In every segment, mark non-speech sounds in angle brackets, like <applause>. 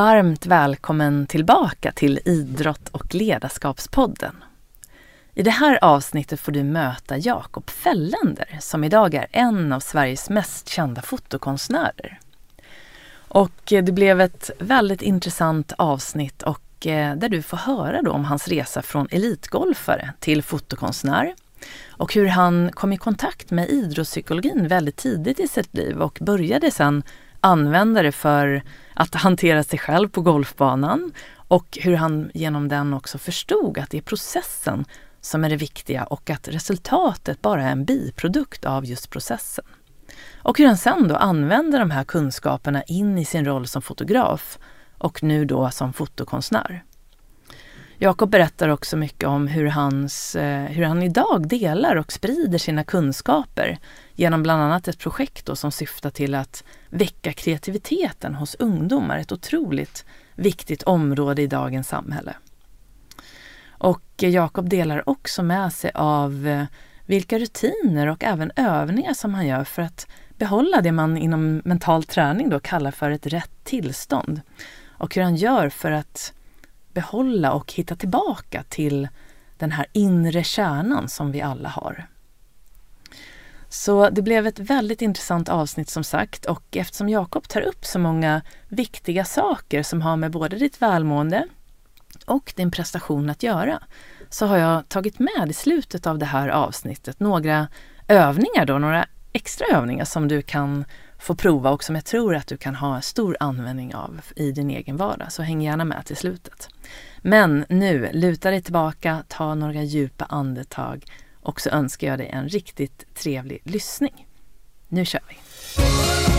Varmt välkommen tillbaka till Idrott och ledarskapspodden. I det här avsnittet får du möta Jakob Fällender som idag är en av Sveriges mest kända fotokonstnärer. Och eh, det blev ett väldigt intressant avsnitt och eh, där du får höra då om hans resa från elitgolfare till fotokonstnär och hur han kom i kontakt med idrottspsykologin väldigt tidigt i sitt liv och började sedan använda det för att hantera sig själv på golfbanan och hur han genom den också förstod att det är processen som är det viktiga och att resultatet bara är en biprodukt av just processen. Och hur han sen då använder de här kunskaperna in i sin roll som fotograf och nu då som fotokonstnär. Jakob berättar också mycket om hur, hans, eh, hur han idag delar och sprider sina kunskaper genom bland annat ett projekt då som syftar till att väcka kreativiteten hos ungdomar, ett otroligt viktigt område i dagens samhälle. Och Jakob delar också med sig av eh, vilka rutiner och även övningar som han gör för att behålla det man inom mental träning då kallar för ett rätt tillstånd. Och hur han gör för att behålla och hitta tillbaka till den här inre kärnan som vi alla har. Så det blev ett väldigt intressant avsnitt som sagt och eftersom Jakob tar upp så många viktiga saker som har med både ditt välmående och din prestation att göra så har jag tagit med i slutet av det här avsnittet några övningar då, några extra övningar som du kan få prova och som jag tror att du kan ha stor användning av i din egen vardag. Så häng gärna med till slutet. Men nu, luta dig tillbaka, ta några djupa andetag och så önskar jag dig en riktigt trevlig lyssning. Nu kör vi!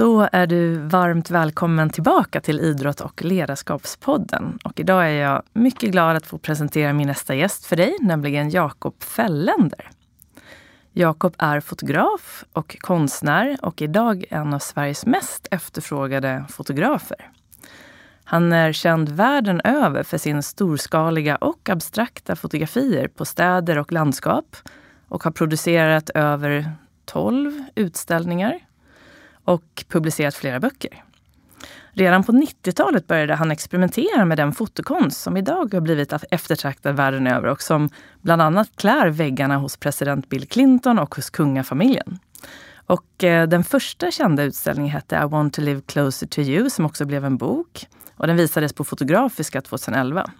Då är du varmt välkommen tillbaka till Idrott och ledarskapspodden. Och idag är jag mycket glad att få presentera min nästa gäst för dig, nämligen Jakob Felländer. Jakob är fotograf och konstnär och idag en av Sveriges mest efterfrågade fotografer. Han är känd världen över för sin storskaliga och abstrakta fotografier på städer och landskap och har producerat över 12 utställningar och publicerat flera böcker. Redan på 90-talet började han experimentera med den fotokonst som idag har blivit eftertraktad världen över och som bland annat klär väggarna hos president Bill Clinton och hos kungafamiljen. Och eh, den första kända utställningen hette I want to live closer to you som också blev en bok. Och den visades på Fotografiska 2011.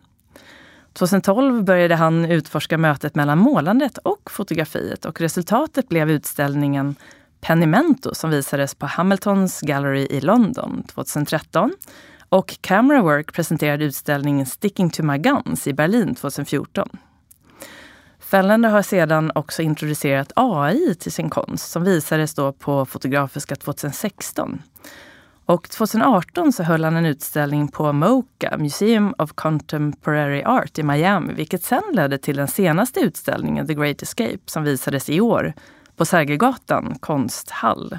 2012 började han utforska mötet mellan målandet och fotografiet och resultatet blev utställningen Penimento som visades på Hamiltons Gallery i London 2013 och Camera Work presenterade utställningen Sticking to my guns i Berlin 2014. Fällender har sedan också introducerat AI till sin konst som visades då på Fotografiska 2016. Och 2018 så höll han en utställning på MoCA, Museum of Contemporary Art i Miami, vilket sen ledde till den senaste utställningen, The Great Escape, som visades i år på Sergelgatan konsthall.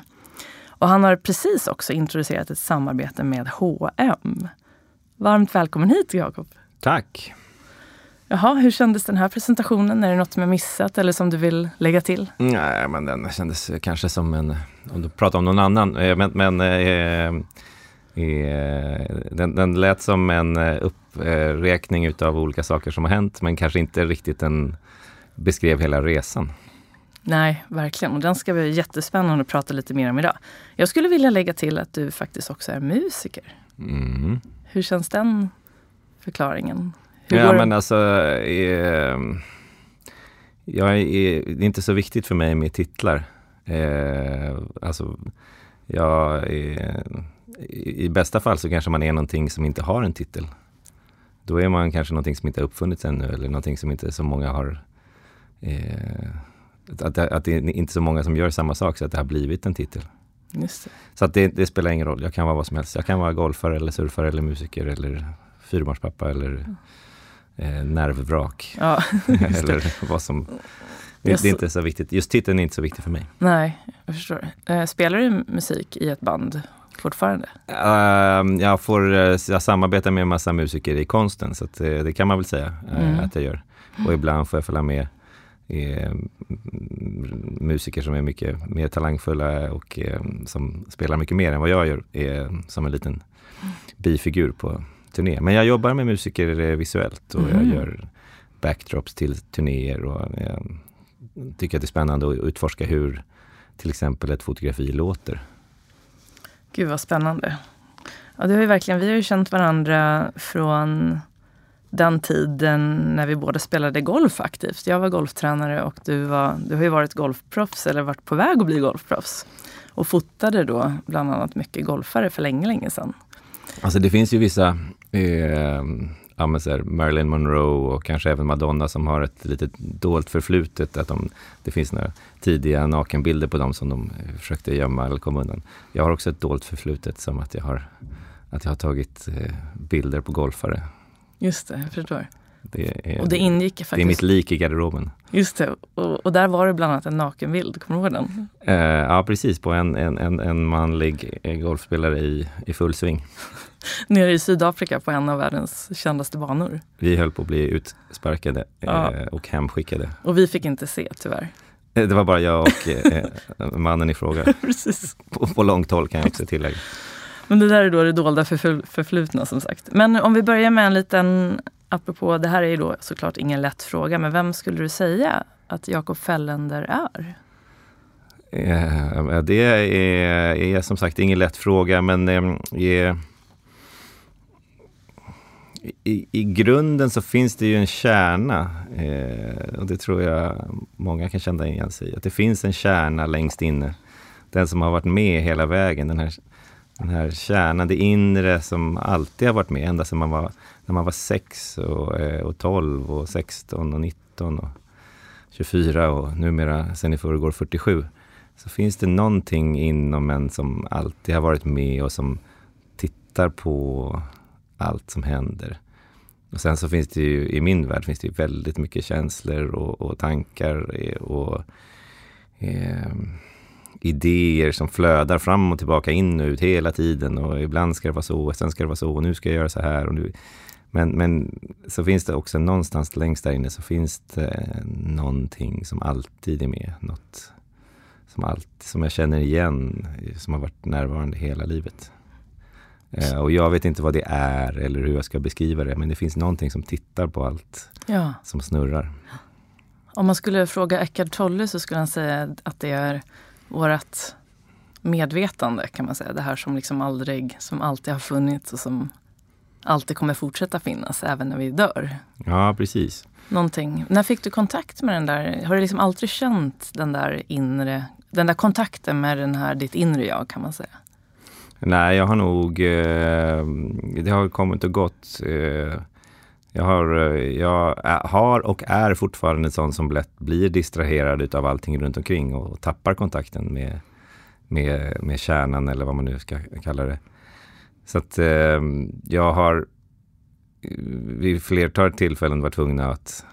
Och han har precis också introducerat ett samarbete med H&M. Varmt välkommen hit Jakob. Tack. Jaha, hur kändes den här presentationen? Är det något som jag missat eller som du vill lägga till? Nej, men den kändes kanske som en, om du pratar om någon annan, eh, men, men eh, eh, den, den lät som en eh, uppräkning utav olika saker som har hänt, men kanske inte riktigt en beskrev hela resan. Nej, verkligen. Och den ska bli jättespännande att prata lite mer om idag. Jag skulle vilja lägga till att du faktiskt också är musiker. Mm. Hur känns den förklaringen? Hur ja, men alltså, eh, jag är, det är inte så viktigt för mig med titlar. Eh, alltså, jag är, I bästa fall så kanske man är någonting som inte har en titel. Då är man kanske någonting som inte har uppfunnits ännu eller någonting som inte så många har eh, att, att det är inte så många som gör samma sak så att det har blivit en titel. Så att det, det, spelar ingen roll. Jag kan vara vad som helst. Jag kan vara golfare eller surfare eller musiker eller fyrbarnspappa eller eh, nervvrak. Ja, <laughs> eller vad som... Det, det, är inte så viktigt. Just titeln är inte så viktig för mig. Nej, jag förstår. Eh, spelar du musik i ett band? fortfarande? Uh, jag, får, eh, jag samarbetar med en massa musiker i konsten, så att, uh, det kan man väl säga uh, mm. att jag gör. Och ibland får jag följa med musiker som är mycket mer talangfulla och som spelar mycket mer än vad jag gör, är som en liten bifigur på turné. Men jag jobbar med musiker visuellt och mm. jag gör backdrops till turnéer och jag tycker att det är spännande att utforska hur till exempel ett fotografi låter. Gud vad spännande. Ja, det har verkligen, vi har ju känt varandra från den tiden när vi båda spelade golf aktivt. Jag var golftränare och du, var, du har ju varit golfproffs eller varit på väg att bli golfproffs. Och fotade då bland annat mycket golfare för länge, länge sedan. Alltså det finns ju vissa eh, ja, Marilyn Monroe och kanske även Madonna som har ett lite dolt förflutet. Att de, det finns några tidiga nakenbilder på dem som de eh, försökte gömma eller komma undan. Jag har också ett dolt förflutet som att jag har, att jag har tagit eh, bilder på golfare. Just det, jag förstår. Det är, och det ingick faktiskt. Det är mitt lik i garderoben. Just det, och, och där var det bland annat en nakenbild, kommer du ihåg den? Uh, ja, precis, på en, en, en, en manlig golfspelare i, i full sving. <laughs> Nere i Sydafrika på en av världens kändaste banor. Vi höll på att bli utsparkade ja. uh, och hemskickade. Och vi fick inte se tyvärr. Eh, det var bara jag och eh, <laughs> mannen i fråga. precis. På, på långt håll kan jag också tillägga. Men det där är då det dolda förflutna som sagt. Men om vi börjar med en liten apropå, det här är ju då såklart ingen lätt fråga, men vem skulle du säga att Jakob Fällender är? Eh, det är, är, som sagt ingen lätt fråga, men eh, är, i, i, grunden så finns det ju en kärna eh, och det tror jag många kan känna igen sig i. Att det finns en kärna längst inne. Den som har varit med hela vägen. Den här, den här kärnan, det inre som alltid har varit med ända sedan man var när man var 6 och, eh, och 12 och 16 och 19 och 24 och numera sen i förrgår 47 så finns det någonting inom en som alltid har varit med och som tittar på allt som händer. Och sen så finns det ju, i min värld finns det väldigt mycket känslor och, och tankar eh, och eh, idéer som flödar fram och tillbaka, in och ut hela tiden. Och ibland ska det vara så, och sen ska det vara så, och nu ska jag göra så här. Och nu, men, men så finns det också någonstans längst där inne så finns det någonting som alltid är med. Något som, alltid, som jag känner igen, som har varit närvarande hela livet. Eh, och jag vet inte vad det är eller hur jag ska beskriva det, men det finns någonting som tittar på allt ja. som snurrar. Om man skulle fråga Eckart Tolle så skulle han säga att det är vårt medvetande kan man säga. Det här som liksom aldrig, som alltid har funnits och som alltid kommer fortsätta finnas även när vi dör. Ja, precis. Någonting. När fick du kontakt med den där? Har du liksom alltid känt den där inre, den där kontakten med den här, ditt inre jag kan man säga? Nej, jag har nog, eh, det har kommit och gått. Eh, jag, har, eh, jag har och är fortfarande sån som lätt blir distraherad av allting runt omkring och tappar kontakten med, med, med kärnan eller vad man nu ska kalla det. Så att eh, jag har eh, vid flertal tillfällen varit tvungna att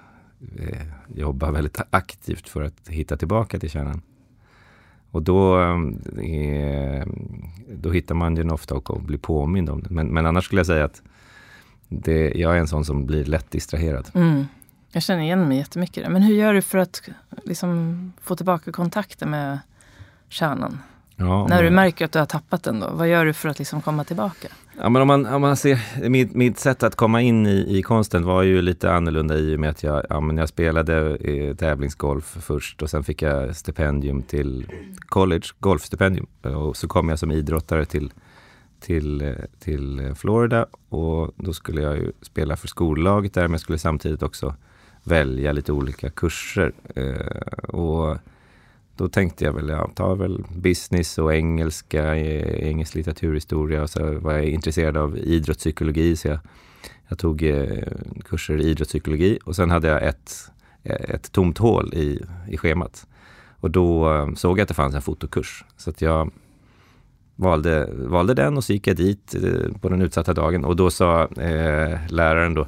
eh, jobba väldigt aktivt för att hitta tillbaka till kärnan. Och då, eh, då hittar man den ofta och blir påmind om det. Men, men annars skulle jag säga att det, jag är en sån som blir lätt distraherad. Mm. Jag känner igen mig jättemycket. Men hur gör du för att liksom, få tillbaka kontakten med kärnan? Ja, När du märker att du har tappat den då, vad gör du för att liksom komma tillbaka? Ja, men om, man, om man ser, mitt, mitt sätt att komma in i, i konsten var ju lite annorlunda i och med att jag, ja, jag spelade eh, tävlingsgolf först och sen fick jag stipendium till college, golfstipendium. Och så kom jag som idrottare till, till, eh, till eh, Florida och då skulle jag ju spela för skollaget där men jag skulle samtidigt också välja lite olika kurser. Eh, och då tänkte jag väl, jag tar väl business och engelska, eh, engelsk litteraturhistoria och så var jag intresserad av idrottspsykologi så jag, jag tog eh, kurser i idrottspsykologi och sen hade jag ett, ett tomt hål i, i schemat. Och då såg jag att det fanns en fotokurs så att jag valde, valde den och så gick jag dit eh, på den utsatta dagen och då sa eh, läraren då,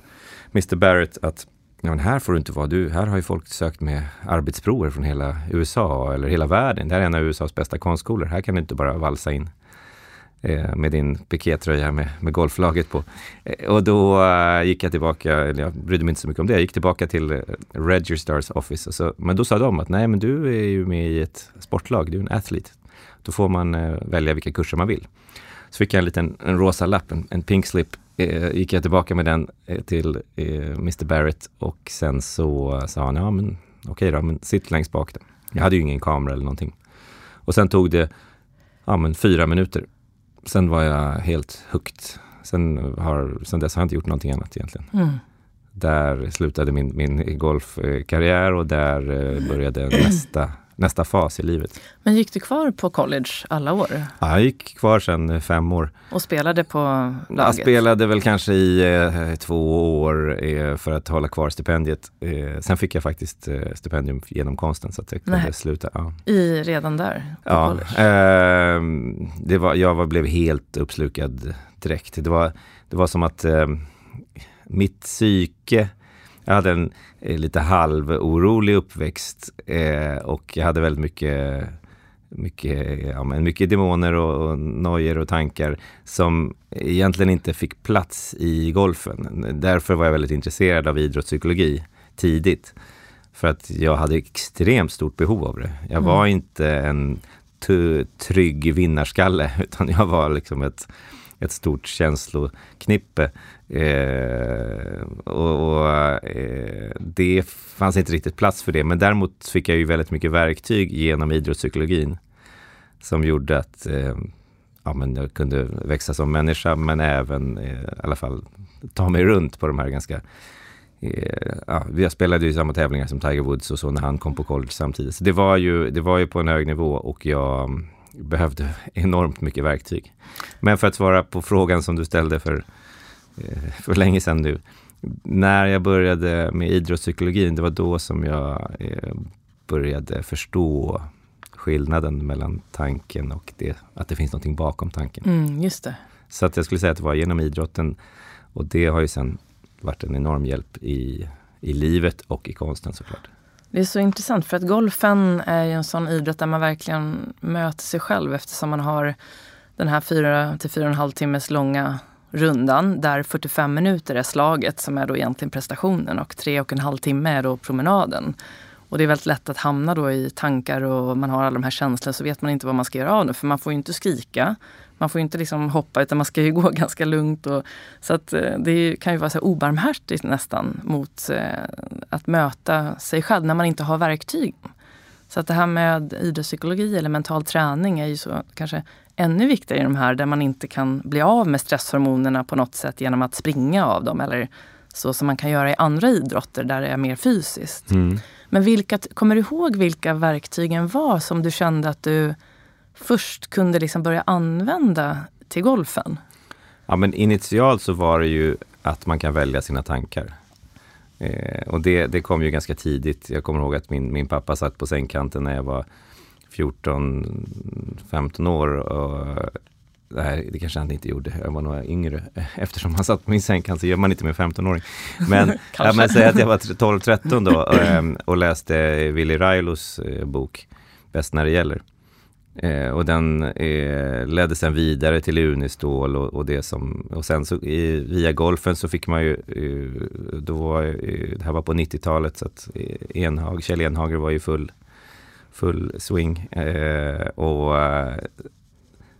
Mr Barrett, att Ja, men här får du inte vara du. Här har ju folk sökt med arbetsprover från hela USA eller hela världen. Det här är en av USAs bästa konstskolor. Här kan du inte bara valsa in. eh, med din pikétröja med, med golflaget på. Eh, och då eh, gick jag tillbaka, eller jag brydde mig inte så mycket om det, jag gick tillbaka till eh, Registars office. Så, men då sa de att nej men du är ju med i ett sportlag, du är en athlete. Då får man eh, välja vilka kurser man vill. Så fick jag en liten en rosa lapp, en, en pink slip. Eh, gick jag tillbaka med den eh, till eh, Mr Barrett och sen så sa han, ja men okej okay då, men sitt längst bak. Då. Jag hade ju ingen kamera eller någonting. Och sen tog det ja, men fyra minuter. Sen var jag helt hooked. Sen, har, sen dess har jag inte gjort någonting annat egentligen. Mm. Där slutade min, min golfkarriär och där eh, började <clears throat> nästa nästa fas i livet. Men gick du kvar på college alla år? Ja, jag gick kvar sedan eh, fem år. Och spelade på laget? Jag spelade väl kanske i eh, två år eh, för att hålla kvar stipendiet. Eh, sen fick jag faktiskt eh, stipendium genom konsten så att jag kunde Nej. sluta. Ja. I redan där? ja, ehm, det var, jag var, blev helt uppslukad direkt. Det var, det var som att ehm, mitt psyke jag hade en eh, lite halvorolig uppväxt eh, och jag hade väldigt mycket mycket, ja, men mycket demoner och, och nojer och tankar som egentligen inte fick plats i golfen. Därför var jag väldigt intresserad av idrottspsykologi tidigt. För att jag hade extremt stort behov av det. Jag var mm. inte en trygg vinnarskalle <laughs> utan jag var liksom ett, ett stort känsloknippe Eh, och, och eh, det fanns inte riktigt plats för det. Men däremot fick jag ju väldigt mycket verktyg genom idrottspsykologin som gjorde att eh, ja, men jag kunde växa som människa men även eh, i alla fall ta mig runt på de här ganska eh, ja, jag spelade ju samma tävlingar som Tiger Woods och så när han kom på college samtidigt. Så det var ju, det var ju på en hög nivå och jag behövde enormt mycket verktyg. Men för att svara på frågan som du ställde för Eh, för länge sedan nu. När jag började med idrottspsykologin, det var då som jag eh, började förstå skillnaden mellan tanken och det, att det finns någonting bakom tanken. Mm, just det. Så att jag skulle säga att det var genom idrotten och det har ju sen varit en enorm hjälp i, i livet och i konsten såklart. Det är så intressant för att golfen är ju en sån idrott där man verkligen möter sig själv eftersom man har den här 4 till fyra och en halv timmes långa rundan där 45 minuter är slaget som är då egentligen prestationen och tre och en halv timme är då promenaden. Och det är väldigt lätt att hamna då i tankar och man har alla de här känslorna så vet man inte vad man ska göra av det. För man får ju inte skrika, man får inte liksom hoppa utan man ska ju <laughs> gå ganska lugnt. Och, så att eh, det kan ju vara så obarmhärtigt nästan mot eh, att möta sig själv när man inte har verktyg. Så att det här med idrottspsykologi eller mental träning är ju så kanske ännu viktigare i de här där man inte kan bli av med stresshormonerna på något sätt genom att springa av dem eller så som man kan göra i andra idrotter där det är mer fysiskt. Mm. Men vilka, kommer du ihåg vilka verktygen var som du kände att du först kunde liksom börja använda till golfen? Ja, men initialt så var det ju att man kan välja sina tankar. Eh, och det, det kom ju ganska tidigt. Jag kommer ihåg att min, min pappa satt på sängkanten när jag var 14-15 år. Och det, här, det kanske han inte gjorde, jag var nog yngre. Eftersom han satt på min sängkant så gör man inte med 15-åring. Men, <laughs> ja, men säg att jag var 12-13 då ehm, och läste Willy Railos eh, bok Bäst när det gäller. Eh, och den eh, ledde sen vidare till Unistål och, och det som, och sen så i, via golfen så fick man ju, eh, då var, eh, det här var på 90-talet så att eh, Enhag, Kjell Enhager var ju full full swing. Eh, och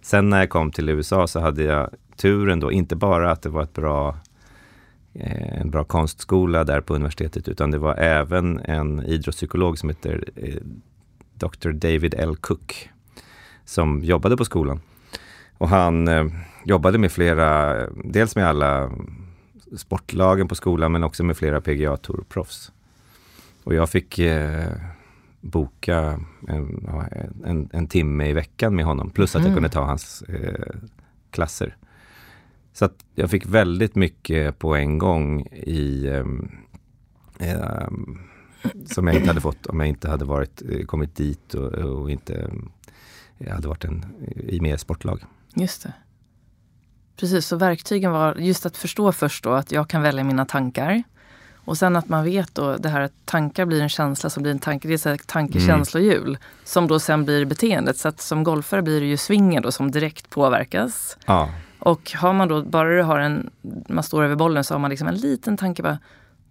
sen när jag kom till USA så hade jag turen då, inte bara att det var ett bra en bra konstskola där på universitetet, utan det var även en idrottspsykolog som heter Dr. David L. Cook, som jobbade på skolan. Och han eh, jobbade med flera, dels med alla sportlagen på skolan, men också med flera PGA Tour-proffs. Och jag fick eh, boka en, en, en, timme i veckan med honom. Plus att jag mm. kunde ta hans eh, klasser. Så att jag fick väldigt mycket på en gång i eh, eh, som jag inte hade fått om jag inte hade varit, eh, kommit dit och, och inte jag hade varit en, i mer sportlag. Just det. Precis, så verktygen var just att förstå först då att jag kan välja mina tankar. Och sen att man vet då det här att tankar blir en känsla som blir en tanke. Det är tankekänslohjul mm. som då sen blir beteendet. Så att som golfare blir det ju svingen då som direkt påverkas. Ja. Och har man då, bara du har en, man står över bollen så har man liksom en liten tanke bara,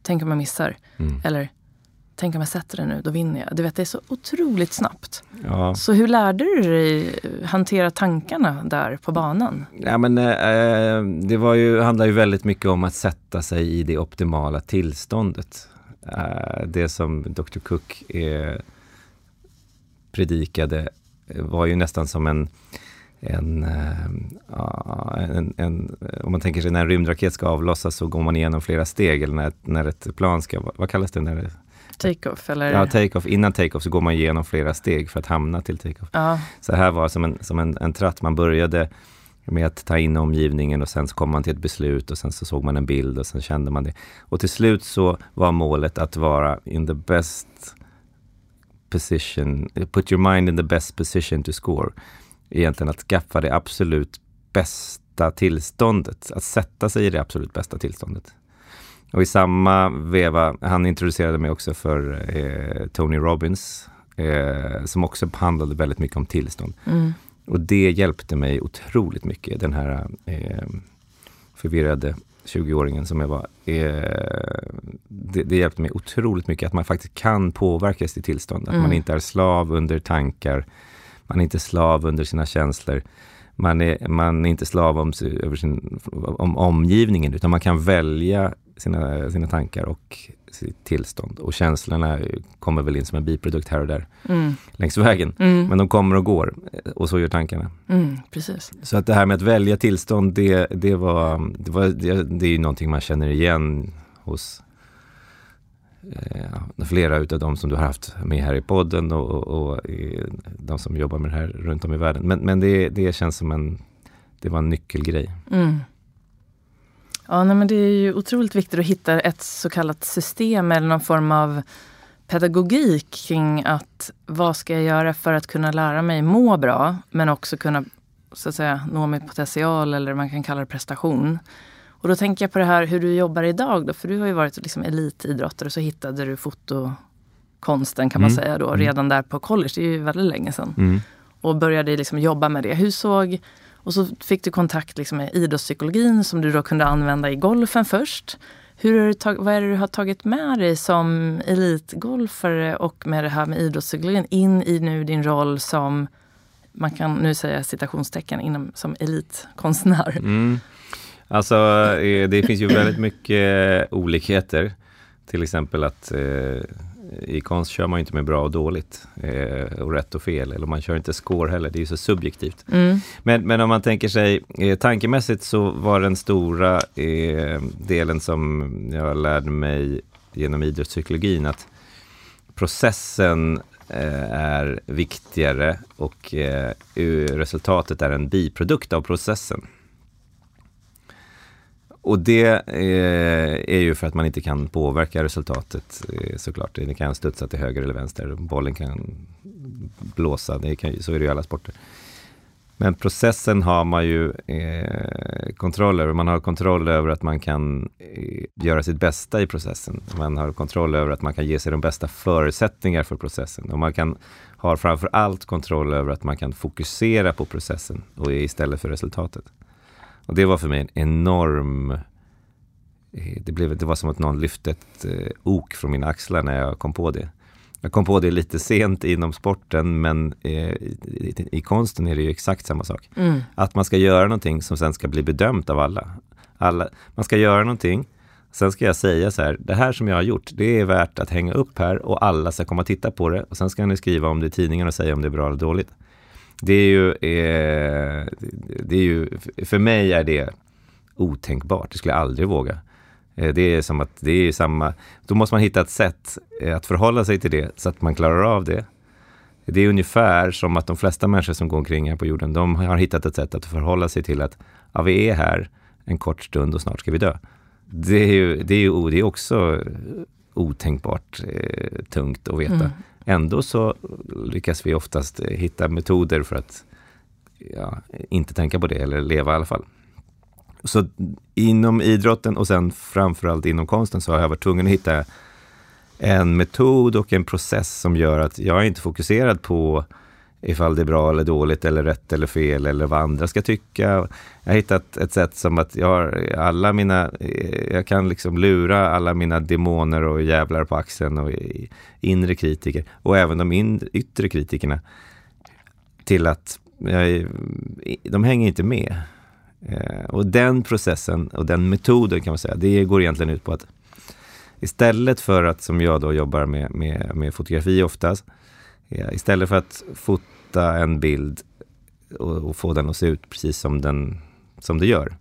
tänk om jag missar. Mm. Eller tänk om jag sätter den nu, då vinner jag. Du vet, det är så otroligt snabbt. Ja. Så hur lärde du dig hantera tankarna där på banan? Ja, men, eh, det var ju, handlar ju väldigt mycket om att sätta sig i det optimala tillståndet. Eh, det som Dr Cook eh, predikade var ju nästan som en en, uh, en, en, om man tänker sig när en rymdraket ska avlossas så går man igenom flera steg eller när, när ett plan ska, vad kallas det? När det Take-off eller? Ja, take-off. Innan take-off så går man igenom flera steg för att hamna till take-off. Ja. Så här var som en, som en, en tratt. Man började med att ta in omgivningen och sen så kom man till ett beslut och sen så såg man en bild och sen kände man det. Och till slut så var målet att vara in the best position, put your mind in the best position to score. Egentligen att skaffa det absolut bästa tillståndet, att sätta sig i det absolut bästa tillståndet. Och i samma veva, han introducerade mig också för eh, Tony Robbins, eh, som också handlade väldigt mycket om tillstånd. Mm. Och det hjälpte mig otroligt mycket, den här eh, förvirrade 20-åringen som jag var. Eh, det, det, hjälpte mig otroligt mycket att man faktiskt kan påverka sitt tillstånd. Att mm. man inte är slav under tankar, man är inte slav under sina känslor man är, man är inte slav om, över sin, om omgivningen utan man kan välja sina, sina tankar och sitt tillstånd. Och känslorna kommer väl in som en biprodukt här och där mm. längs vägen. Mm. Men de kommer och går och så gör tankarna. Mm, precis. Så att det här med att välja tillstånd, det, det, var, det, var, det, det är ju någonting man känner igen hos eh, flera utav de som du har haft med här i podden och, och, och de som jobbar med det här runt om i världen. Men, men det, det känns som en, det var en nyckelgrej. Mm. Ja, nej, men det är ju otroligt viktigt att hitta ett så kallat system eller någon form av pedagogik kring att vad ska jag göra för att kunna lära mig må bra men också kunna så att säga nå min potential eller man kan kalla det prestation. Och då tänker jag på det här hur du jobbar idag då, för du har ju varit liksom elitidrottare och så hittade du fotokonsten kan man mm. säga då mm. redan där på college, det är ju väldigt länge sedan. Mm. Och började liksom jobba med det. Hur såg och så fick du kontakt liksom med idrottspsykologin som du då kunde använda i golfen först. Hur har du vad är det du har tagit med dig som elitgolfare och med det här med idrottspsykologin in i nu din roll som, man kan nu säga citationstecken, inom, som elitkonstnär? Mm. Alltså eh, det finns ju väldigt mycket olikheter. Till exempel att eh, i konst kör man inte med bra och dåligt eh, och rätt och fel. Eller man kör inte score heller, det är ju så subjektivt. Mm. Men, men om man tänker sig eh, tankemässigt så var den stora eh, delen som jag lärde mig genom idrottspsykologin att processen eh, är viktigare och eh, resultatet är en biprodukt av processen. Och det eh, är ju för att man inte kan påverka resultatet eh, såklart. Det kan studsa till höger eller vänster, bollen kan blåsa, det kan, så är det ju i alla sporter. Men processen har man ju eh, kontroll över. Man har kontroll över att man kan eh, göra sitt bästa i processen. Man har kontroll över att man kan ge sig de bästa förutsättningar för processen. Och man kan, har framför allt kontroll över att man kan fokusera på processen och istället för resultatet. Och det var för mig en enorm... Eh, det, blev, det var som att någon lyfte ett eh, ok från mina axlar när jag kom på det. Jag kom på det lite sent inom sporten men eh, i, i, konsten är det ju exakt samma sak. Mm. Att man ska göra någonting som sen ska bli bedömt av alla. alla. Man ska göra någonting, sen ska jag säga så här, det här som jag har gjort, det är värt att hänga upp här och alla ska komma och titta på det. Och sen ska ni skriva om det i tidningen och säga om det är bra eller dåligt. Det är ju, eh, det är ju, för mig är det otänkbart. Det skulle jag aldrig våga. Eh, det är som att det är samma, då måste man hitta ett sätt eh, att förhålla sig till det så att man klarar av det. Det är ungefär som att de flesta människor som går omkring här på jorden, de har hittat ett sätt att förhålla sig till att ja, vi är här en kort stund och snart ska vi dö. Det är ju, det är ju det är också otänkbart eh, tungt att veta. Mm. Ändå så lyckas vi oftast hitta metoder för att ja, inte tänka på det eller leva i alla fall. Så inom idrotten och sen framförallt inom konsten så har jag varit tvungen att hitta en metod och en process som gör att jag är inte fokuserad på ifall det är bra eller dåligt eller rätt eller fel eller vad andra ska tycka. Jag har hittat ett sätt som att jag har alla mina, jag kan liksom lura alla mina demoner och jävlar på axeln och inre kritiker och även de inre, yttre kritikerna till att jag, de hänger inte med. Eh, och den processen och den metoden kan man säga, det går egentligen ut på att istället för att, som jag då jobbar med, med, med fotografi oftast, ja, istället för att fota en bild och, och, få den att se ut precis som den som det gör,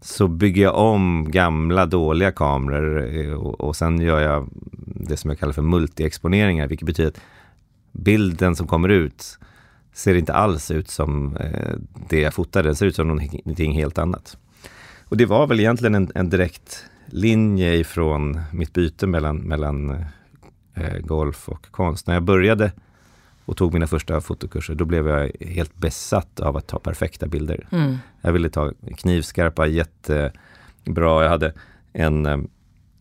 så bygger jag om gamla dåliga kameror eh, och, och sen gör jag det som jag kallar för multiexponeringar, vilket betyder att bilden som kommer ut ser inte alls ut som eh, det jag fotade, den ser ut som någonting helt annat. Och det var väl egentligen en, en direkt linje ifrån mitt byte mellan, mellan eh, golf och konst. När jag började och tog mina första fotokurser, då blev jag helt besatt av att ta perfekta bilder. Mm. Jag ville ta knivskarpa, jättebra. Jag hade en, eh,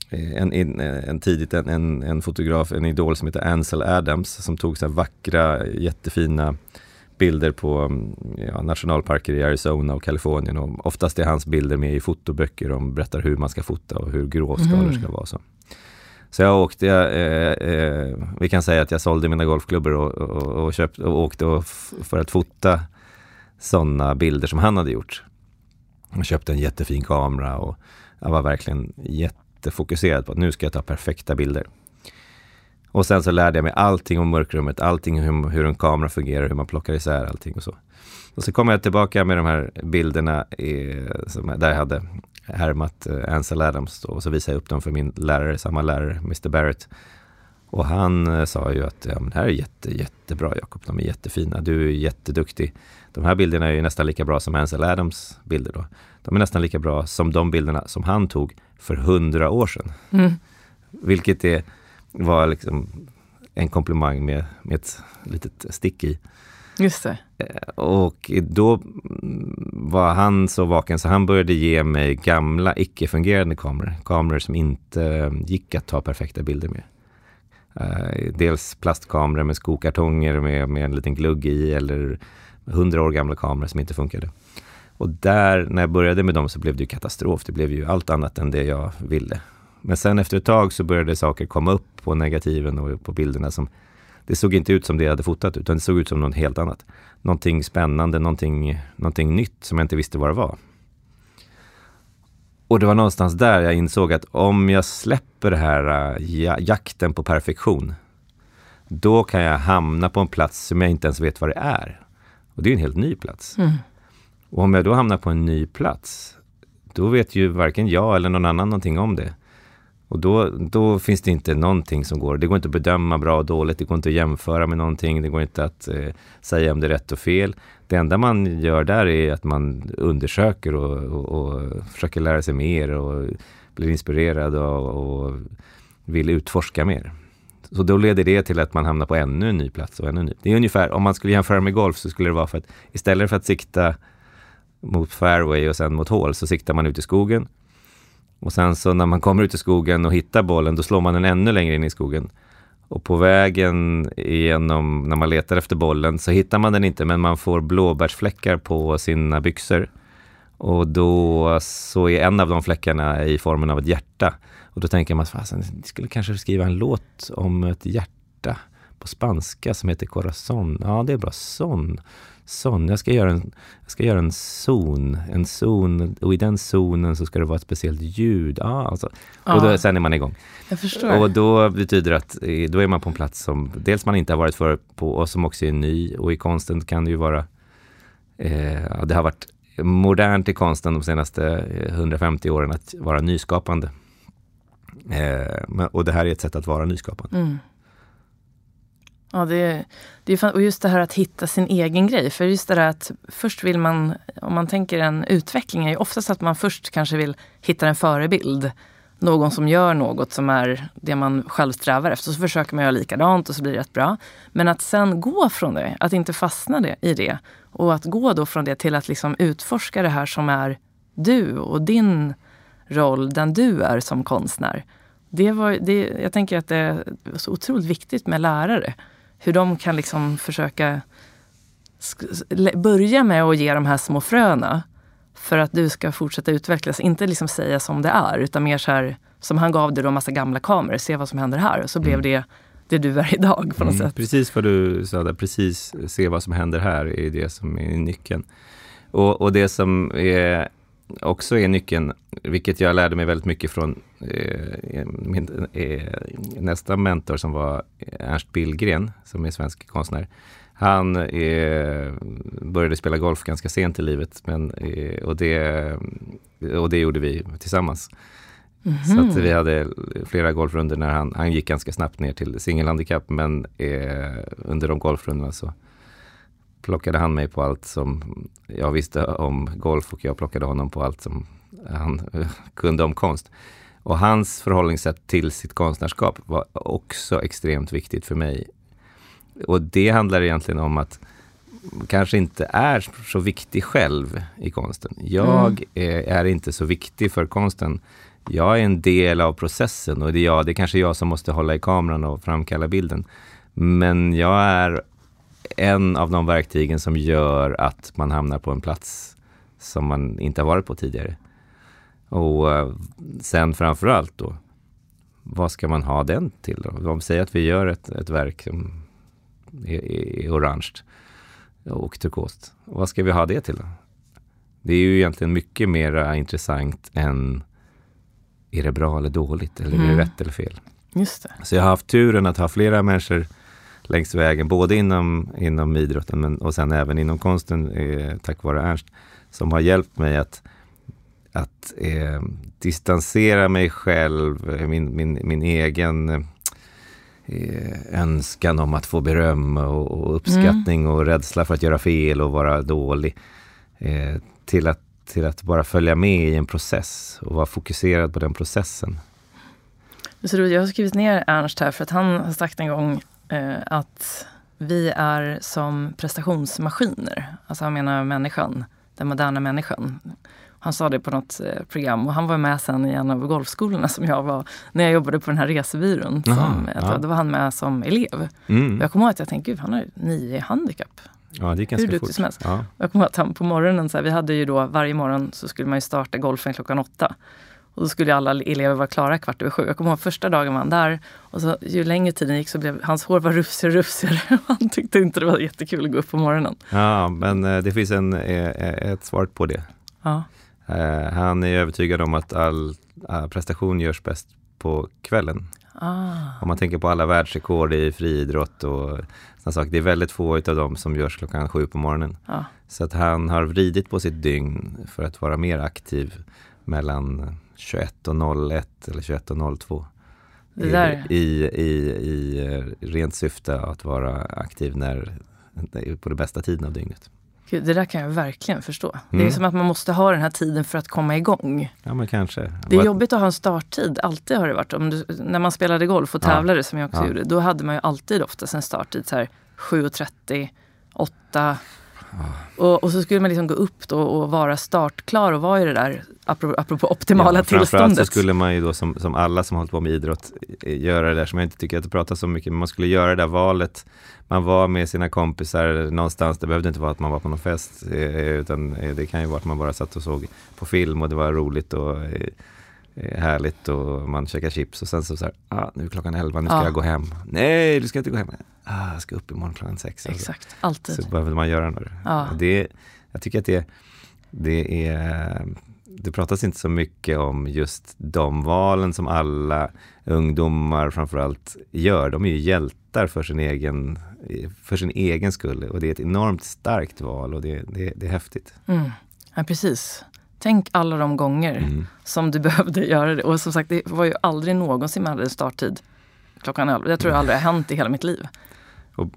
en, en, en tidigt en, en, en, fotograf, en idol som heter Ansel Adams, som tog så vackra, jättefina bilder på mm, ja, nationalparker i Arizona och Kalifornien. Och oftast är hans bilder med i fotoböcker. De berättar hur man ska fota och hur gråskalor mm. ska vara. Så. Så jag åkte, eh, eh, vi kan säga att jag sålde mina golfklubbor och, och, och, köpt, och åkte och för att fota sådana bilder som han hade gjort. Jag köpte en jättefin kamera och jag var verkligen jättefokuserad på att nu ska jag ta perfekta bilder. Och sen så lärde jag mig allting om mörkrummet, allting hur, hur en kamera fungerar, hur man plockar isär allting och så. Och så kom jag tillbaka med de här bilderna i, som, där jag hade härmat uh, Ansel Adams då, och så visade jag upp dem för min lärare, samma lärare, Mr Barrett. Och han uh, sa ju att ja, men det här är jätte, jättebra Jakob, de är jättefina, du är jätteduktig. De här bilderna är ju nästan lika bra som Ansel Adams bilder då. De är nästan lika bra som de bilderna som han tog för hundra år sedan. Mm. Vilket är var liksom en komplimang med, med ett litet stick i. Just det. Eh, och då mm, var han så vaken så han började ge mig gamla icke-fungerande kameror. Kameror som inte eh, gick att ta perfekta bilder med. Eh, dels plastkameror med skokartonger med, med en liten glugg i eller hundra år gamla kameror som inte funkade. Och där, när jag började med dem så blev det ju katastrof. Det blev ju allt annat än det jag ville. Men sen efter ett tag så började saker komma upp på negativen och på bilderna som det såg inte ut som det jag hade fotat utan det såg ut som något helt annat. Någonting spännande, någonting, någonting nytt som jag inte visste vad det var. Och det var någonstans där jag insåg att om jag släpper det här uh, jakten på perfektion, då kan jag hamna på en plats som jag inte ens vet vad det är. Och det är en helt ny plats. Mm. Och om jag då hamnar på en ny plats, då vet ju varken jag eller någon annan någonting om det. Och då, då finns det inte någonting som går. Det går inte att bedöma bra och dåligt. Det går inte att jämföra med någonting. Det går inte att eh, säga om det är rätt och fel. Det enda man gör där är att man undersöker och, och, och försöker lära sig mer och blir inspirerad och, och, vill utforska mer. Så då leder det till att man hamnar på ännu en ny plats och ännu en ny. Det är ungefär, om man skulle jämföra med golf så skulle det vara för att istället för att sikta mot fairway och sen mot hål så siktar man ut i skogen och sen så när man kommer ut i skogen och hittar bollen, då slår man den ännu längre in i skogen. Och på vägen igenom, när man letar efter bollen, så hittar man den inte, men man får blåbärsfläckar på sina byxor. Och då så är en av de fläckarna i formen av ett hjärta. Och då tänker man, fasen, jag skulle kanske skriva en låt om ett hjärta på spanska som heter corazon. Ja, det är bra. Son sån. Jag ska göra en, jag ska göra en zon, en zon och i den zonen så ska det vara ett speciellt ljud. Ah, alltså. Ja. Och då, sen är man igång. Och då betyder det att eh, då är man på en plats som dels man inte har varit för på och som också är ny. Och i konsten kan det ju vara, eh, det har varit modernt i konsten de senaste 150 eh, åren att vara nyskapande. Eh, och det här är ett sätt att vara nyskapande. Mm. Ja, det, det är, och just det här att hitta sin egen grej. För just det där att först vill man, om man tänker en utveckling, är ju oftast att man först kanske vill hitta en förebild. Någon som gör något som är det man själv strävar efter. Så försöker man göra likadant och så blir det rätt bra. Men att sen gå från det, att inte fastna det, i det. Och att gå då från det till att liksom utforska det här som är du och din roll, den du är som konstnär. Det var, det, jag tänker att det är så otroligt viktigt med lärare. Hur de kan liksom försöka börja med att ge de här små fröna för att du ska fortsätta utvecklas. Inte liksom säga som det är, utan mer så här, som han gav dig då massa gamla kameror, se vad som händer här. Och så blev mm. det det du är idag på något mm, sätt. Precis vad du sa där, precis se vad som händer här är det som är nyckeln. Och, och det som är, också är nyckeln, vilket jag lärde mig väldigt mycket från eh, min eh, nästa mentor som var Ernst Billgren, som är svensk konstnär. Han eh, började spela golf ganska sent i livet men, eh, och, det, och det gjorde vi tillsammans. Mm -hmm. Så att vi hade flera golfrunder när han, han gick ganska snabbt ner till singelhandikapp men eh, under de golfrundorna så plockade han mig på allt som jag visste om golf och jag plockade honom på allt som han kunde om konst. Och hans förhållningssätt till sitt konstnärskap var också extremt viktigt för mig. Och det handlar egentligen om att kanske inte är så viktig själv i konsten. Jag mm. är inte så viktig för konsten jag är en del av processen och det är, jag, det är kanske jag som måste hålla i kameran och framkalla bilden. Men jag är en av de verktygen som gör att man hamnar på en plats som man inte har varit på tidigare. Och eh, sen framförallt då, vad ska man ha den till då? Om vi säger att vi gör ett, ett verk som är, är orange och turkost. Vad ska vi ha det till då? Det är ju egentligen mycket mer intressant än är det bra eller dåligt? Eller mm. är det mm. rätt eller fel? Just det. Så jag har haft turen att ha flera människor längs vägen, både inom, inom idrotten men, och sen även inom konsten, eh, tack vare Ernst, som har hjälpt mig att, att eh, distansera mig själv, eh, min, min, min egen eh, önskan om att få beröm och, och uppskattning mm. och rädsla för att göra fel och vara dålig. Eh, till att till att bara följa med i en process och vara fokuserad på den processen. Så jag har skrivit ner Ernst här för att han har sagt en gång att vi är som prestationsmaskiner. Alltså han menar människan, den moderna människan. Han sa det på något eh, program och han var med sen i en av golfskolorna som jag var när jag jobbade på den här resebyrån. Som, Aha, ja. Då var han med som elev. Mm. Jag kommer ihåg att jag tänkte, gud han har nio handikapp. Ja, det gick ganska Hur fort. som helst. Ja. Jag kommer ihåg att han på morgonen, så här, vi hade ju då varje morgon så skulle man ju starta golfen klockan åtta. Och då skulle alla elever vara klara kvart över sju. Jag kommer ihåg första dagen var han där och så, ju längre tiden gick så blev hans hår var rufsigare och rufsigare. <laughs> Han tyckte inte det var jättekul att gå upp på morgonen. Ja, men eh, det finns en, eh, ett svar på det. Ja. Eh, han är övertygad om att all prestation görs bäst på kvällen. Ah. Om man tänker på alla världsrekord i friidrott och sådana saker. Det är väldigt få av dem som görs klockan sju på morgonen. Ah. Så att han har vridit på sitt dygn för att vara mer aktiv mellan 21 och 01 eller 21 och 02. I, i, i, I rent syfte att vara aktiv när, på den bästa tiden av dygnet. Gud, det där kan jag verkligen förstå. Mm. Det är mm. som att man måste ha den här tiden för att komma igång. Ja, men kanske. Det är jobbigt att ha en starttid. Alltid har det varit. Om du, när man spelade golf och tävlade ja. som jag också ja. gjorde, då hade man ju alltid oftast en starttid så här 7.30, 8. Och, och, så skulle man liksom gå upp då och vara startklar och vara i det där, apropå, apropå optimala ja, tillståndet. Framförallt så skulle man ju då som, som alla som hållit på med idrott eh, göra det där som jag inte tycker att det pratas så mycket, men man skulle göra det där valet. Man var med sina kompisar någonstans, det behövde inte vara att man var på någon fest, eh, utan eh, det kan ju vara att man bara satt och såg på film och det var roligt och härligt och man käkar chips och sen så, så här, ah, nu är klockan elva, nu ska ja. jag gå hem. Nej, du ska inte gå hem. Ah, jag ska upp imorgon klockan sex. Alltså. Exakt, alltså. alltid. Så behöver man göra något. Ja. Det, jag tycker att det, det är det pratas inte så mycket om just de valen som alla ungdomar framförallt gör. De är ju hjältar för sin egen, för sin egen skull och det är ett enormt starkt val och det, det, det är häftigt. Mm. Ja, precis. Tänk alla de gånger mm. som du <laughs> behövde göra det. Och som sagt, det var ju aldrig någonsin man hade starttid klockan 11. Jag tror det aldrig har hänt i hela mitt liv. Och,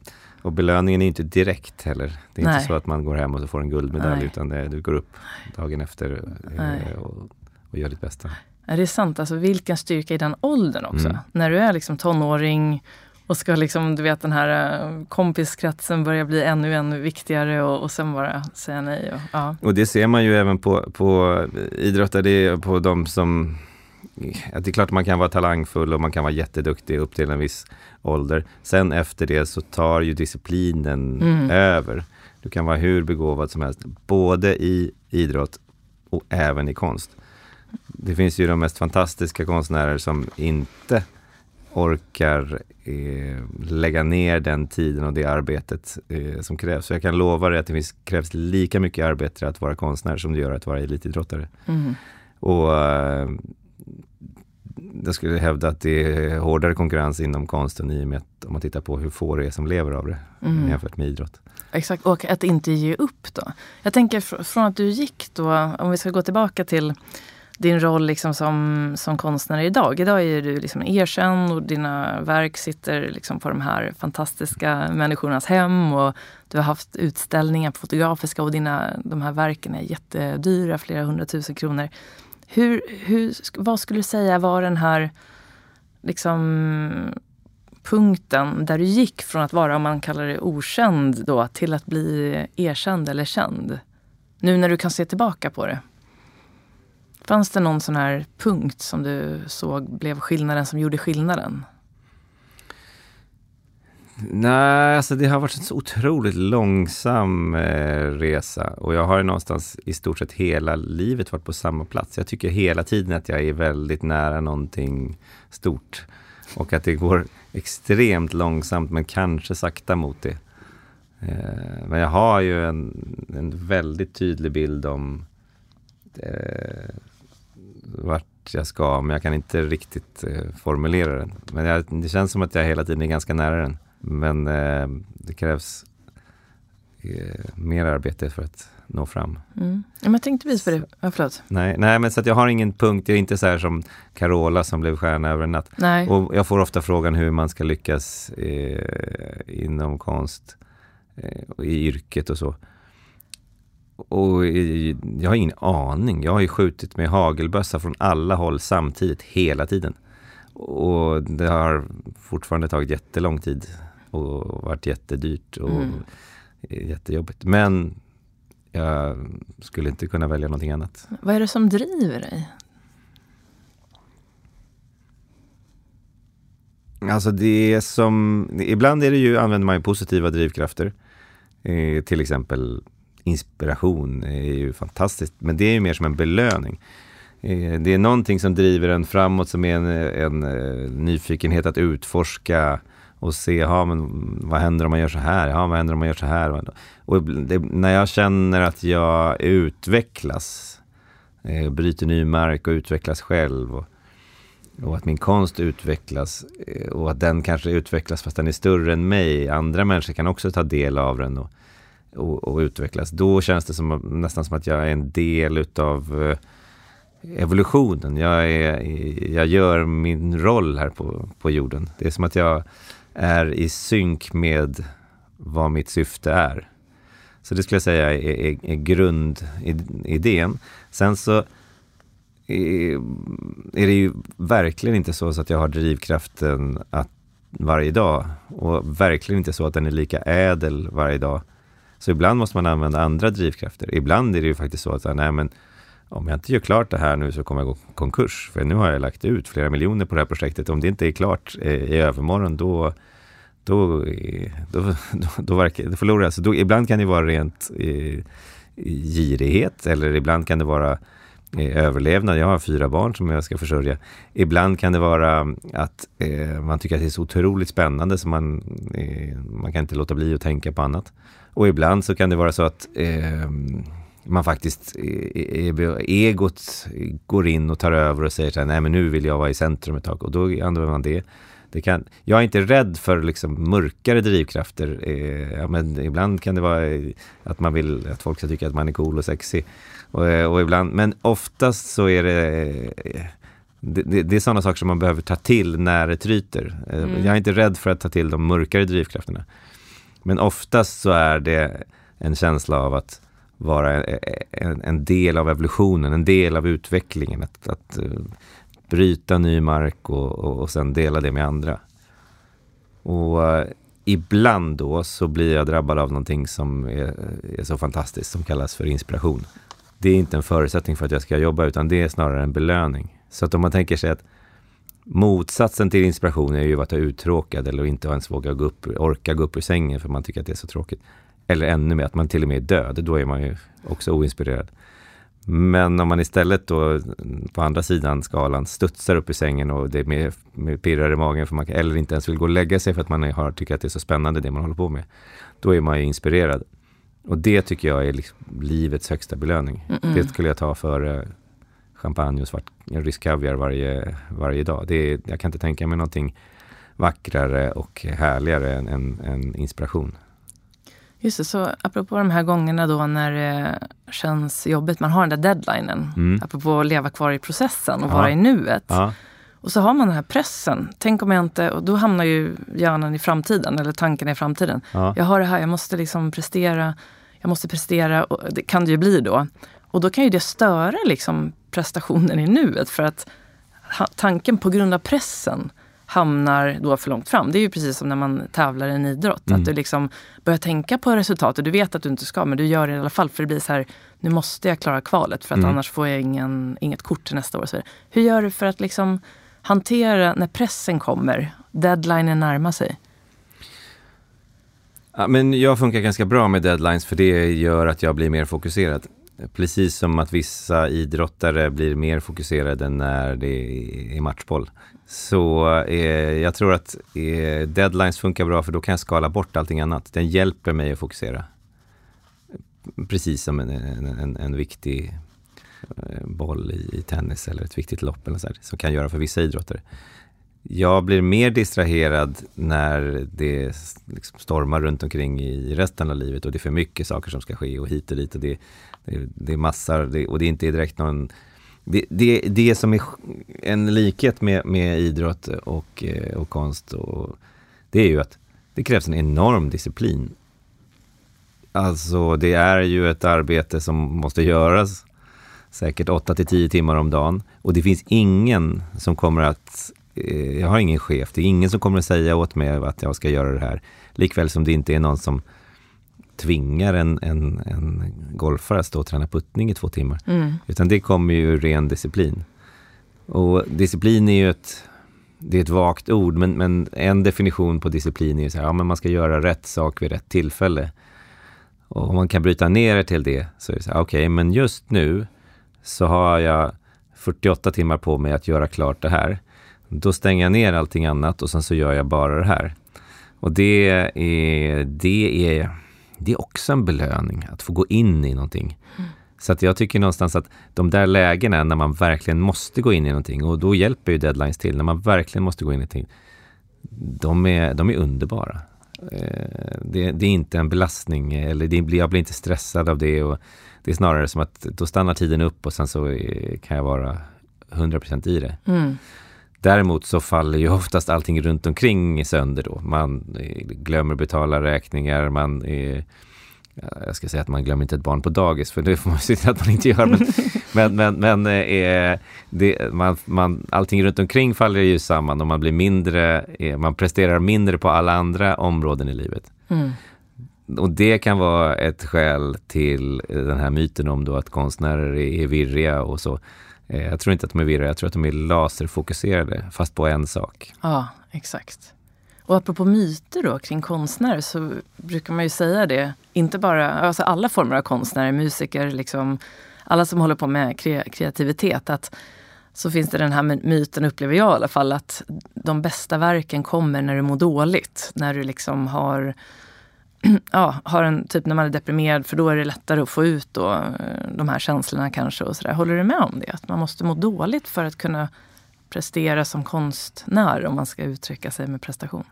och belöningen är inte direkt heller. Det är Nej. inte så att man går hem och så får en guldmedalj Nej. utan det, du går upp dagen efter eh, och, och, gör ditt bästa. Är det sant? Alltså vilken styrka i den åldern också. Mm. När du är liksom tonåring och ska liksom, du vet den här eh, kompiskretsen börja bli ännu, ännu viktigare och, och sen bara säga nej. Och, ja. och det ser man ju även på, på idrottare, på de som det är klart man kan vara talangfull och man kan vara jätteduktig upp till en viss ålder. Sen efter det så tar ju disciplinen mm. över. Du kan vara hur begåvad som helst, både i idrott och även i konst. Det finns ju de mest fantastiska konstnärer som inte orkar eh, lägga ner den tiden och det arbetet eh, som krävs. Så jag kan lova dig att det finns, krävs lika mycket arbete att vara konstnär som det gör att vara elitidrottare. Mm. Och eh, jag skulle hävda att det är hårdare konkurrens inom konsten i och med att om man tittar på hur få det är som lever av det mm. jämfört med idrott. Exakt, och att inte ge upp då. Jag tänker fr från att du gick då, om vi ska gå tillbaka till din roll liksom som, som konstnär idag. Idag är du liksom erkänd och dina verk sitter liksom på de här fantastiska människornas hem. Och du har haft utställningar på Fotografiska och dina, de här verken är jättedyra, flera hundratusen kronor. Hur, hur, vad skulle du säga var den här liksom, punkten där du gick från att vara, om man kallar det okänd då, till att bli erkänd eller känd? Nu när du kan se tillbaka på det. Fanns det någon sån här punkt som du såg blev skillnaden, som gjorde skillnaden? Nej, alltså det har varit en så otroligt långsam eh, resa och jag har någonstans i stort sett hela livet varit på samma plats. Jag tycker hela tiden att jag är väldigt nära någonting stort och att det går extremt långsamt men kanske sakta mot det. Eh, men jag har ju en, en väldigt tydlig bild om eh, vart jag ska, men jag kan inte riktigt eh, formulera den. Men jag, det känns som att jag hela tiden är ganska nära den. Men eh, det krävs eh, mer arbete för att nå fram. Mm. men jag tänkte precis på det. Ja, förlåt. Nej, nej, men så att jag har ingen punkt. Jag är inte så här som Carola som blev stjärna över en natt. Nej. Och jag får ofta frågan hur man ska lyckas eh, inom konst eh, och i yrket och så. Och jag har ingen aning. Jag har ju skjutit med hagelbössa från alla håll samtidigt hela tiden. Och det har fortfarande tagit jättelång tid och varit jättedyrt och mm. jättejobbigt. Men jag skulle inte kunna välja någonting annat. Vad är det som driver dig? Alltså det är som, ibland är det ju, använder man ju positiva drivkrafter. Eh, till exempel inspiration är ju fantastiskt, men det är ju mer som en belöning. Eh, det är någonting som driver en framåt som är en, en, en eh, nyfikenhet att utforska och se, ja, men vad händer om man gör så här? Ja, vad händer om man gör så här? Och det, när jag känner att jag utvecklas, eh, bryter ny mark och utvecklas själv och, och att min konst utvecklas eh, och att den kanske utvecklas fast den är större än mig. Andra människor kan också ta del av den och, och, och utvecklas. Då känns det som, nästan som att jag är en del utav eh, evolutionen. Jag, är, jag gör min roll här på, på jorden. Det är som att jag är i synk med vad mitt syfte är. Så det skulle jag säga är, är, är grundidén. Sen så är, är det ju verkligen inte så, så att jag har drivkraften att varje dag och verkligen inte så att den är lika ädel varje dag. Så ibland måste man använda andra drivkrafter. Ibland är det ju faktiskt så att nej, men om jag inte gör klart det här nu så kommer jag gå konkurs. För nu har jag lagt ut flera miljoner på det här projektet. Om det inte är klart eh, i övermorgon då, då, då, då, då, verkar, då förlorar jag. Så då, ibland kan det vara rent eh, girighet eller ibland kan det vara eh, överlevnad. Jag har fyra barn som jag ska försörja. Ibland kan det vara att eh, man tycker att det är så otroligt spännande så man, eh, man kan inte låta bli att tänka på annat. Och ibland så kan det vara så att eh, man faktiskt, egot går in och tar över och säger så här, nej men nu vill jag vara i centrum ett tag och då använder man det. det kan, jag är inte rädd för liksom mörkare drivkrafter. Eh, ja, men ibland kan det vara att man vill att folk ska tycka att man är cool och sexig. Och, och ibland, men oftast så är det det, det, det är sådana saker som man behöver ta till när det tryter. Eh, mm. Jag är inte rädd för att ta till de mörkare drivkrafterna. Men oftast så är det en känsla av att vara en, en, del av evolutionen, en del av utvecklingen. Att, att eh, bryta ny mark och, och, och sen dela det med andra. Och uh, ibland då så blir jag drabbad av någonting som är, är så fantastiskt som kallas för inspiration. Det är inte en förutsättning för att jag ska jobba utan det är snarare en belöning. Så att om man tänker sig att motsatsen till inspiration är ju att vara uttråkad eller inte ens våga gå upp, orka gå upp ur sängen för man tycker att det är så tråkigt. Eller ännu mer, att man till och med är död, då är man ju också oinspirerad. Men om man istället då på andra sidan skalan studsar upp i sängen och det är med, med pirrar i magen för man, eller inte ens vill gå och lägga sig för att man har, tycker att det är så spännande det man håller på med. Då är man ju inspirerad. Och det tycker jag är liksom livets högsta belöning. Mm -mm. Det skulle jag ta för champagne och svart rysk kaviar varje, varje dag. Det är, jag kan inte tänka mig någonting vackrare och härligare än, än, än inspiration. Just det, så apropå de här gångerna då när det känns jobbigt, man har den där deadlinen. Mm. Apropå att leva kvar i processen och ja. vara i nuet. Ja. Och så har man den här pressen. Tänk om jag inte... Och då hamnar ju hjärnan i framtiden, eller tanken i framtiden. Ja. Jag har det här, jag måste liksom prestera. Jag måste prestera, och det kan det ju bli då. Och då kan ju det störa liksom prestationen i nuet. För att tanken på grund av pressen hamnar då för långt fram. Det är ju precis som när man tävlar i en idrott. Mm. Att du liksom börjar tänka på resultatet. Du vet att du inte ska, men du gör det i alla fall. För det blir så här, nu måste jag klara kvalet för att mm. annars får jag ingen, inget kort till nästa år. Så hur gör du för att liksom hantera när pressen kommer, deadlinen närmar sig? Ja, men jag funkar ganska bra med deadlines för det gör att jag blir mer fokuserad. Precis som att vissa idrottare blir mer fokuserade när det är matchboll. Så eh, jag tror att eh, deadlines funkar bra för då kan jag skala bort allting annat. Den hjälper mig att fokusera. Precis som en, en, en viktig eh, boll i, i, tennis eller ett viktigt lopp eller så här, som kan göra för vissa idrotter. Jag blir mer distraherad när det liksom stormar runt omkring i resten av livet och det är för mycket saker som ska ske och hit och dit och det, det, det är massor det, och det är inte direkt någon det, det, det som är en likhet med, med idrott och, eh, och konst, och, det är ju att det krävs en enorm disciplin. Alltså det är ju ett arbete som måste göras säkert 8 till 10 timmar om dagen. Och det finns ingen som kommer att, eh, jag har ingen chef, det är ingen som kommer att säga åt mig att jag ska göra det här. Likväl som det inte är någon som tvingar en, en, en golfare att stå och träna puttning i två timmar. Mm. Utan det kommer ju ur ren disciplin. Och disciplin är ju ett, det är ett vagt ord, men, men en definition på disciplin är ju så här, ja men man ska göra rätt sak vid rätt tillfälle. Och om man kan bryta ner det till det, så är det så här, okej, okay, men just nu så har jag 48 timmar på mig att göra klart det här. Då stänger jag ner allting annat och sen så gör jag bara det här. Och det är, det är det är också en belöning, att få gå in i någonting. Mm. Så att jag tycker någonstans att de där lägena när man verkligen måste gå in i någonting, och då hjälper ju deadlines till, när man verkligen måste gå in i någonting, de är, de är underbara. Eh, det, det, är inte en belastning, eller det blir, jag blir inte stressad av det. Och det är snarare som att då stannar tiden upp och sen så eh, kan jag vara 100% i det. Mm. Däremot så faller ju oftast allting runt omkring sönder då. Man eh, glömmer betala räkningar, man är, jag ska säga att man glömmer inte ett barn på dagis, för det får man se till att man inte gör. Men, <laughs> men, men, men eh, det, man, man, allting runt omkring faller ju samman och man blir mindre, eh, man presterar mindre på alla andra områden i livet. Mm. Och det kan vara ett skäl till den här myten om då att konstnärer är virriga och så. Eh, jag tror inte att de är virriga, jag tror att de är laserfokuserade, fast på en sak. Ja, exakt. Och apropå myter då kring konstnärer så brukar man ju säga det, inte bara, alltså alla former av konstnärer, musiker, liksom, alla som håller på med kreativitet, att så finns det den här myten, upplever jag i alla fall, att de bästa verken kommer när du mår dåligt. När du liksom har <clears throat> ja, har en, typ när man är deprimerad, för då är det lättare att få ut då, eh, de här känslorna kanske. och så där. Håller du med om det? Att man måste må dåligt för att kunna prestera som konstnär, om man ska uttrycka sig med prestation?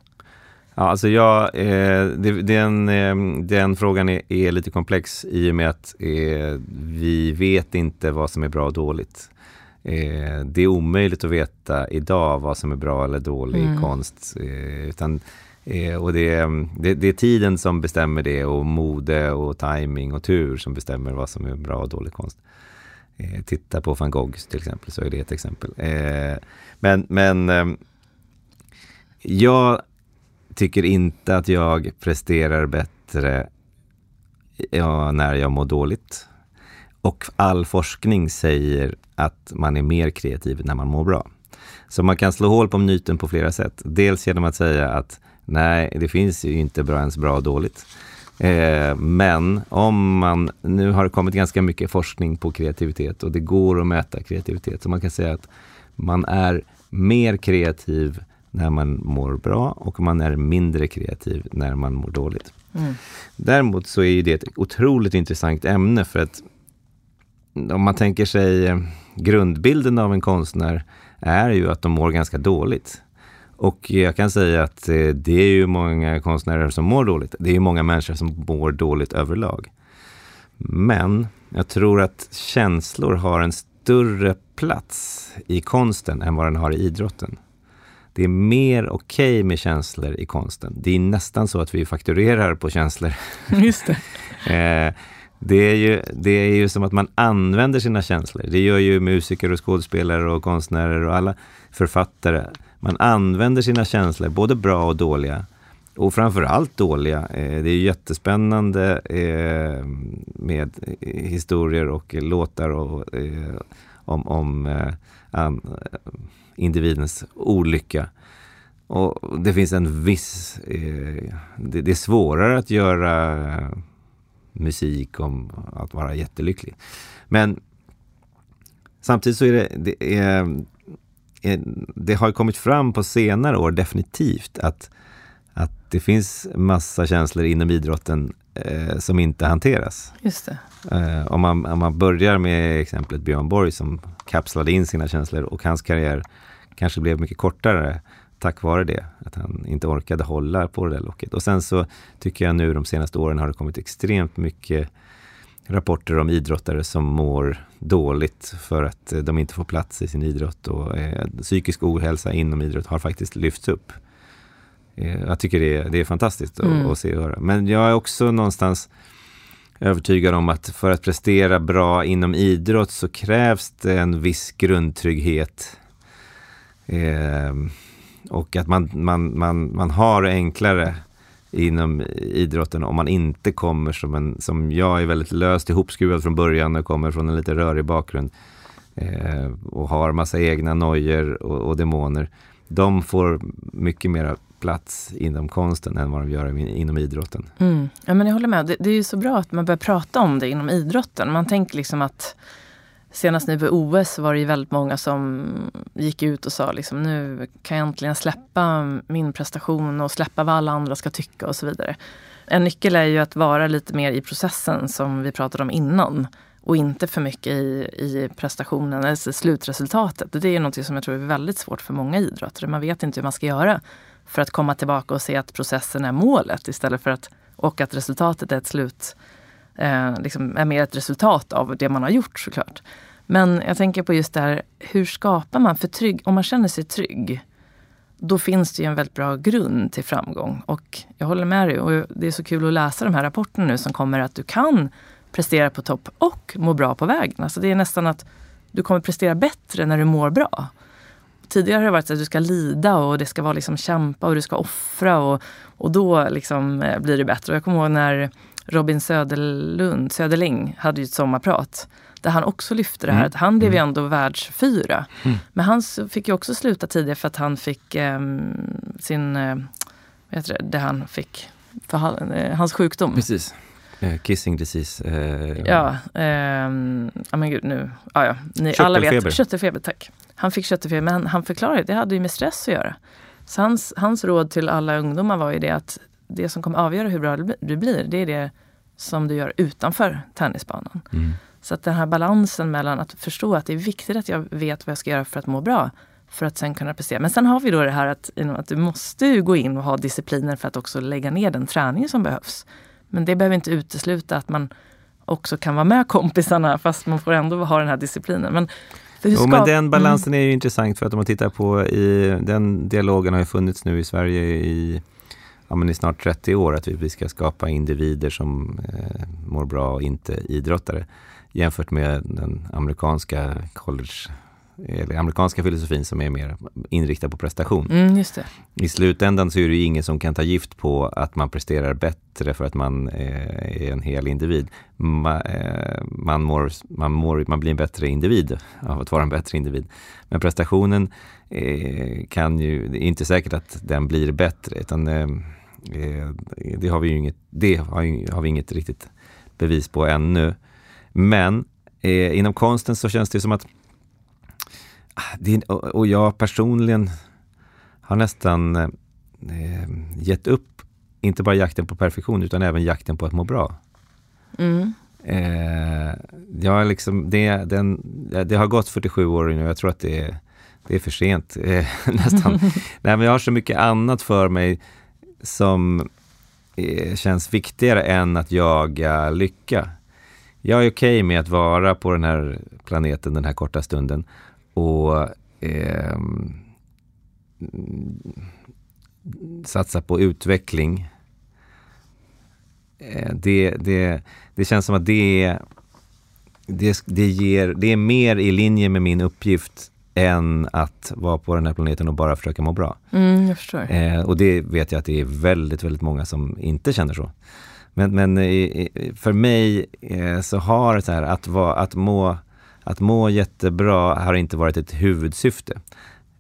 Ja, alltså jag, eh, det, den, eh, den frågan är, är, lite komplex i och med att eh, vi vet inte vad som är bra och dåligt. Eh, det är omöjligt att veta idag vad som är bra eller dålig mm. konst. Utan Eh, och det, det, det, är tiden som bestämmer det och mode och timing och tur som bestämmer vad som är bra och dålig konst. Eh, titta på van Gogh till exempel, så är det ett exempel. Eh, men men eh, jag tycker inte att jag presterar bättre ja, när jag mår dåligt. Och all forskning säger att man är mer kreativ när man mår bra. Så man kan slå hål på myten på flera sätt. Dels genom att säga att nej, det finns ju inte bra ens bra och dåligt. Eh, men om man, nu har det kommit ganska mycket forskning på kreativitet och det går att mäta kreativitet. Så man kan säga att man är mer kreativ när man mår bra och man är mindre kreativ när man mår dåligt. Mm. Däremot så är det ett otroligt intressant ämne för att om man tänker sig grundbilden av en konstnär är ju att de mår ganska dåligt. Och jag kan säga att eh, det är ju många konstnärer som mår dåligt. Det är ju många människor som mår dåligt överlag. Men jag tror att känslor har en större plats i konsten än vad den har i idrotten. Det är mer okej okay med känslor i konsten. Det är nästan så att vi fakturerar på känslor. <laughs> Just det. <laughs> Eh, det är, ju, det är ju som att man använder sina känslor. Det gör ju musiker och skådespelare och konstnärer och alla författare. Man använder sina känslor, både bra och dåliga. Och framförallt dåliga. Eh, det är jättespännande eh, med eh, historier och låtar och, om, om individens olycka. Och det finns en viss... det är svårare att göra musik om att vara jättelycklig. Men samtidigt så är det, det, är, det har kommit fram på senare år definitivt att, att det finns massa känslor inom idrotten eh, som inte hanteras. Just det. Eh, om, man, om man börjar med exemplet Björn Borg som kapslade in sina känslor och hans karriär kanske blev mycket kortare tack vare det, att han inte orkade hålla på det där locket. Och sen så tycker jag nu de senaste åren har det kommit extremt mycket rapporter om idrottare som mår dåligt för att de inte får plats i sin idrott och eh, psykisk ohälsa inom idrott har faktiskt lyfts upp. Eh, jag tycker det är, det är fantastiskt mm. att, att se och höra. Men jag är också någonstans övertygad om att för att prestera bra inom idrott så krävs det en viss grundtrygghet. Eh, och att man, man, man, man har enklare inom idrotten om man inte kommer som en, som jag är väldigt löst ihopskruvad från början och kommer från en lite rörig bakgrund eh, och har massa egna nojor och, och demoner. De får mycket mera plats inom konsten än vad de gör inom idrotten. Mm. Ja, men jag håller med. Det, det är ju så bra att man börjar prata om det inom idrotten. Man tänker liksom att Senast nu på OS var det ju väldigt många som gick ut och sa liksom, nu kan jag äntligen släppa min prestation och släppa vad alla andra ska tycka och så vidare. En nyckel är ju att vara lite mer i processen som vi pratade om innan och inte för mycket i, i prestationen, alltså slutresultatet. Det är något som jag tror är väldigt svårt för många idrottare. Man vet inte hur man ska göra för att komma tillbaka och se att processen är målet istället för att och att resultatet är ett slut eh, liksom är mer ett resultat av det man har gjort såklart. Men jag tänker på just det här, hur skapar man för trygg, om man känner sig trygg, då finns det ju en väldigt bra grund till framgång. Och jag håller med dig och det är så kul att läsa de här rapporterna nu som kommer att du kan prestera på topp och må bra på vägen. Alltså det är nästan att du kommer prestera bättre när du mår bra. Tidigare har det varit så att du ska lida och det ska vara liksom kämpa och du ska offra och, och då liksom eh, blir det bättre. Och jag kommer ihåg när Robin Söderlund, Söderling hade ju ett sommarprat där han också lyfte det här. Mm. Att han blev ju mm. ändå världsfyra. Mm. Men han fick ju också sluta tidigare för att han fick eh, sin, eh, vet det, det han fick, för han, eh, hans sjukdom. Precis. Uh, kissing disease. Uh, ja, um, ja men gud nu, ja, ja. Ni alla vet. Köttelfeber, tack. Han fick köttelfeber, men han förklarade att det hade ju med stress att göra. Så hans, hans råd till alla ungdomar var ju det att det som kommer avgöra hur bra du blir, det är det som du gör utanför tennisbanan. Mm. Så att den här balansen mellan att förstå att det är viktigt att jag vet vad jag ska göra för att må bra. För att sen kunna prestera. Men sen har vi då det här att, att du måste gå in och ha discipliner för att också lägga ner den träning som behövs. Men det behöver inte utesluta att man också kan vara med kompisarna fast man får ändå ha den här disciplinen. Men, jo, men den balansen mm. är ju intressant för att om man tittar på i, den dialogen har ju funnits nu i Sverige i ja, men i snart 30 år att vi ska skapa individer som eh, mår bra och inte idrottare jämfört med den amerikanska college eller amerikanska filosofin som är mer inriktad på prestation. Mm. I slutändan så är det ju ingen som kan ta gift på att man presterar bättre för att man eh, är en hel individ. Ma, eh, man, mår, man, mår, man blir en bättre individ av att vara en bättre individ. Men prestationen eh, kan ju, det är inte säkert att den blir bättre utan det har vi ju inget, det har, vi inget riktigt bevis på ännu. Men eh, inom konsten så känns det som att ah, och jag personligen har nästan eh, gett upp, inte bara jakten på perfektion utan även jakten på att må bra. Mm. Eh, jag liksom, det, den, det har gått 47 år nu, jag tror att det är, det är för sent eh, <laughs> nästan. <laughs> Nej, men jag har så mycket annat för mig som eh, känns viktigare än att jaga lycka. Jag är okej okay med att vara på den här planeten den här korta stunden och eh, satsa på utveckling. Eh, det, det, det känns som att det, det, det, ger, det är mer i linje med min uppgift än att vara på den här planeten och bara försöka må bra. Mm. Eh, och det vet jag att det är väldigt, väldigt många som inte känner så. Men, men eh, för mig eh, så har så här, att, va, att, må, att må jättebra har inte varit ett huvudsyfte.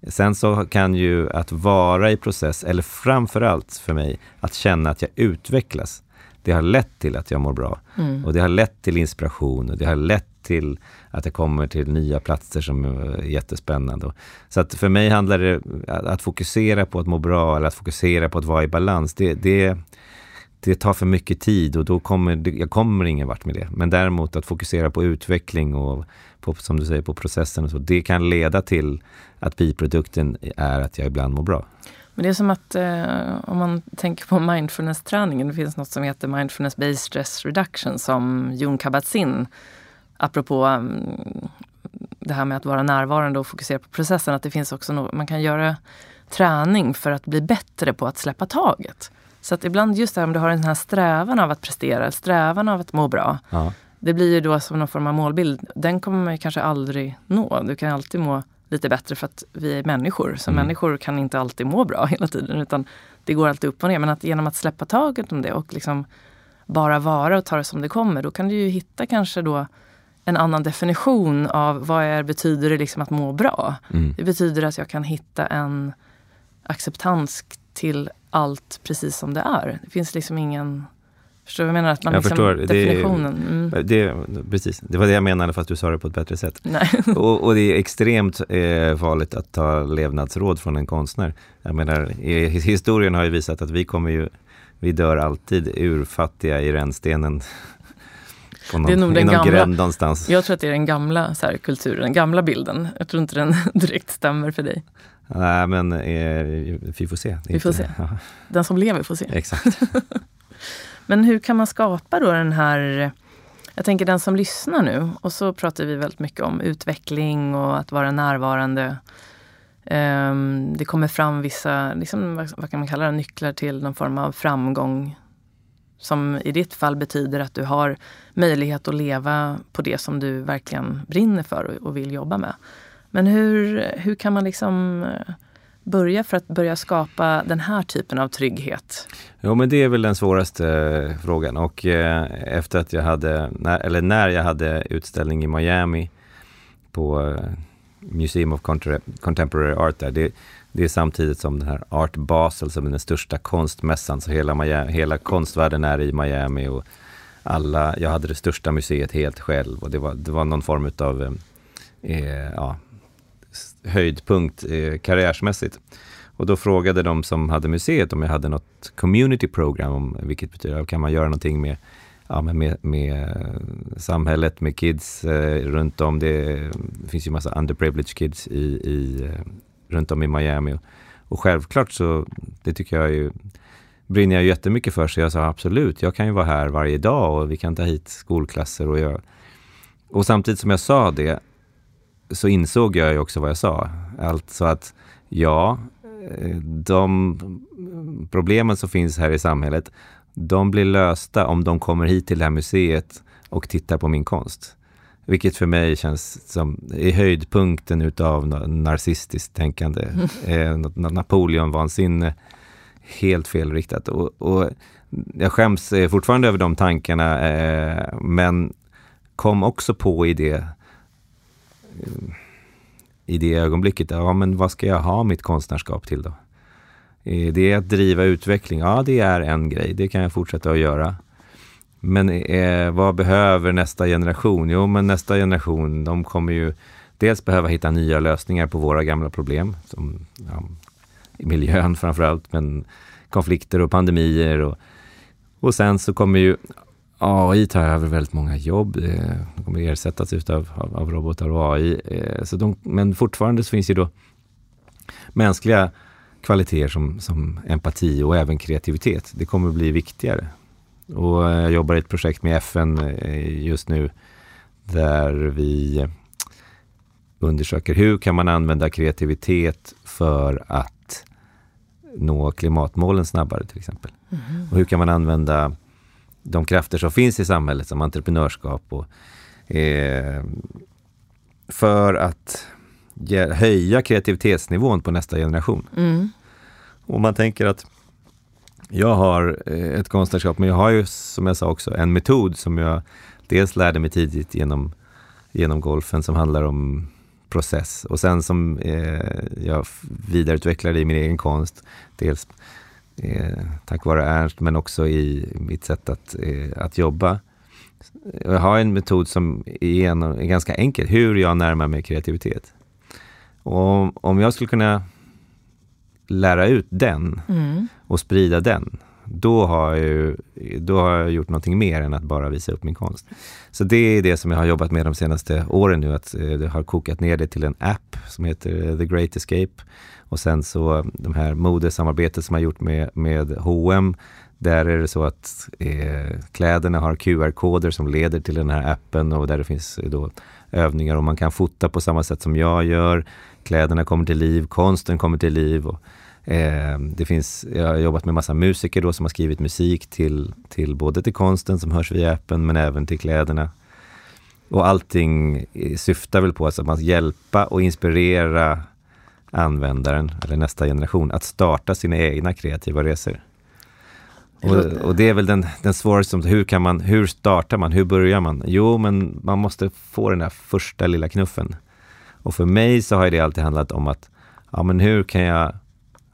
Sen så kan ju att vara i process, eller framförallt för mig, att känna att jag utvecklas. Det har lett till att jag mår bra. Mm. Och det har lett till inspiration och det har lett till att jag kommer till nya platser som är jättespännande. Så att för mig handlar det att fokusera på att må bra eller att fokusera på att vara i balans. Det, det, det tar för mycket tid och då kommer jag kommer ingen vart med det. Men däremot att fokusera på utveckling och på, som du säger, på processen och så. Det kan leda till att biprodukten är att jag ibland mår bra. Men det är som att eh, om man tänker på mindfulness-träningen, det finns något som heter mindfulness based stress reduction som Jon Kabat-Zinn, apropå um, det här med att vara närvarande och fokusera på processen, att det finns också no man kan göra träning för att bli bättre på att släppa taget. Så att ibland just det här om du har den här strävan av att prestera, strävan av att må bra. Ja. Det blir ju då som någon form av målbild. Den kommer man kanske aldrig nå. Du kan alltid må lite bättre för att vi är människor. Så mm. människor kan inte alltid må bra <laughs> hela tiden. Utan det går alltid upp och ner. Men att genom att släppa taget om det och liksom bara vara och ta det som det kommer. Då kan du ju hitta kanske då en annan definition av vad är, betyder det liksom att må bra. Mm. Det betyder att jag kan hitta en acceptans till allt precis som det är. Det finns liksom ingen Förstår du vad jag menar? Att man jag liksom, förstår. Definitionen. Mm. Det, precis, det var det jag menade fast du sa det på ett bättre sätt. <laughs> och, och, det är extremt eh, farligt att ta levnadsråd från en konstnär. Jag menar, historien har ju visat att vi kommer ju, vi dör alltid urfattiga i rännstenen. Någon, det är nog den gamla. Jag tror att det är den gamla så här, kulturen, den gamla bilden. Jag tror inte den <laughs> direkt stämmer för dig. Nej, men eh, vi får se. Vi får se. Den som lever får se. Exakt. <laughs> Men hur kan man skapa då den här jag tänker den som lyssnar nu, och så pratar vi väldigt mycket om utveckling och att vara närvarande. Um, det kommer fram vissa, liksom, vad kan man kalla det, nycklar till någon form av framgång. Som i ditt fall betyder att du har möjlighet att leva på det som du verkligen brinner för och, vill jobba med. Men hur, hur kan man liksom eh, börja för att börja skapa den här typen av trygghet? Jo men det är väl den svåraste eh, frågan och eh, efter att jag hade, eller när jag hade utställning i Miami på Museum of Contemporary Art där, det, det är samtidigt som den här Art Basel som är den största konstmässan, så hela, Miami, hela konstvärlden är i Miami och alla, jag hade det största museet helt själv och det var, det var någon form av eh, eh, ja, höjdpunkt eh, karriärsmässigt. Och då frågade de som hade museet om jag hade något community program, om, vilket betyder, kan man göra någonting med, ja, med, med eh, samhället, med kids eh, runt om. Det, det, finns ju massa underprivileged kids i, i, runt om i Miami. Och, och självklart så, det tycker jag ju, brinner jag jättemycket för, så jag sa absolut, jag kan ju vara här varje dag och vi kan ta hit skolklasser och jag, och samtidigt som jag sa det så insåg jag ju också vad jag sa. Alltså att ja, eh, de problemen som finns här i samhället, de blir lösta om de kommer hit till det här museet och tittar på min konst. Vilket för mig känns som i höjdpunkten utav narcissistiskt tänkande. Mm. Eh, Napoleon-vansinne. Helt felriktat. Och, och jag skäms fortfarande över de tankarna, eh, men kom också på i det, i det ögonblicket, ja men vad ska jag ha mitt konstnärskap till då? Eh, det är att driva utveckling, ja det är en grej, det kan jag fortsätta att göra. Men eh, vad behöver nästa generation? Jo, men nästa generation, de kommer ju dels behöva hitta nya lösningar på våra gamla problem, som ja, i miljön framförallt, men konflikter och pandemier. Och, och sen så kommer ju AI ta över väldigt många jobb. Eh, de kommer ersättas utav, av, av robotar och AI. Eh, så de, men fortfarande så finns ju då mänskliga kvaliteter som, som empati och även kreativitet. Det kommer bli viktigare. Och jag jobbar i ett projekt med FN eh, just nu där vi undersöker hur kan man använda kreativitet för att nå klimatmålen snabbare till exempel. Mm. Och hur kan man använda de krafter som finns i samhället som entreprenörskap och eh, för att höja kreativitetsnivån på nästa generation. Mm. Och man tänker att jag har eh, ett konstnärskap, men jag har ju som jag sa också en metod som jag dels lärde mig tidigt genom, genom golfen som handlar om process och sen som eh, jag vidareutvecklade i min egen konst. Dels eh, tack vare Ernst men också i mitt sätt att, eh, att jobba. Jag har en metod som är, en, är ganska enkel, hur jag närmar mig kreativitet. Och om jag skulle kunna lära ut den mm och sprida den, då har, jag ju, då har jag gjort någonting mer än att bara visa upp min konst. Så det är det som jag har jobbat med de senaste åren nu, att eh, jag har kokat ner det till en app som heter eh, The Great Escape. Och sen så de här modesamarbetet som jag gjort med, med H&M där är det så att eh, kläderna har QR-koder som leder till den här appen och där det finns eh, då övningar och man kan fota på samma sätt som jag gör. Kläderna kommer till liv, konsten kommer till liv. Och, eh, det finns, jag har jobbat med massa musiker då som har skrivit musik till, till både till konsten som hörs via appen men även till kläderna. Och allting syftar väl på att man hjälpa och inspirera användaren, eller nästa generation, att starta sina egna kreativa resor. Och, och, det är väl den, den svåraste, hur, kan man, hur startar man, hur börjar man? Jo, men man måste få den där första lilla knuffen. Och för mig så har det alltid handlat om att, ja men hur kan jag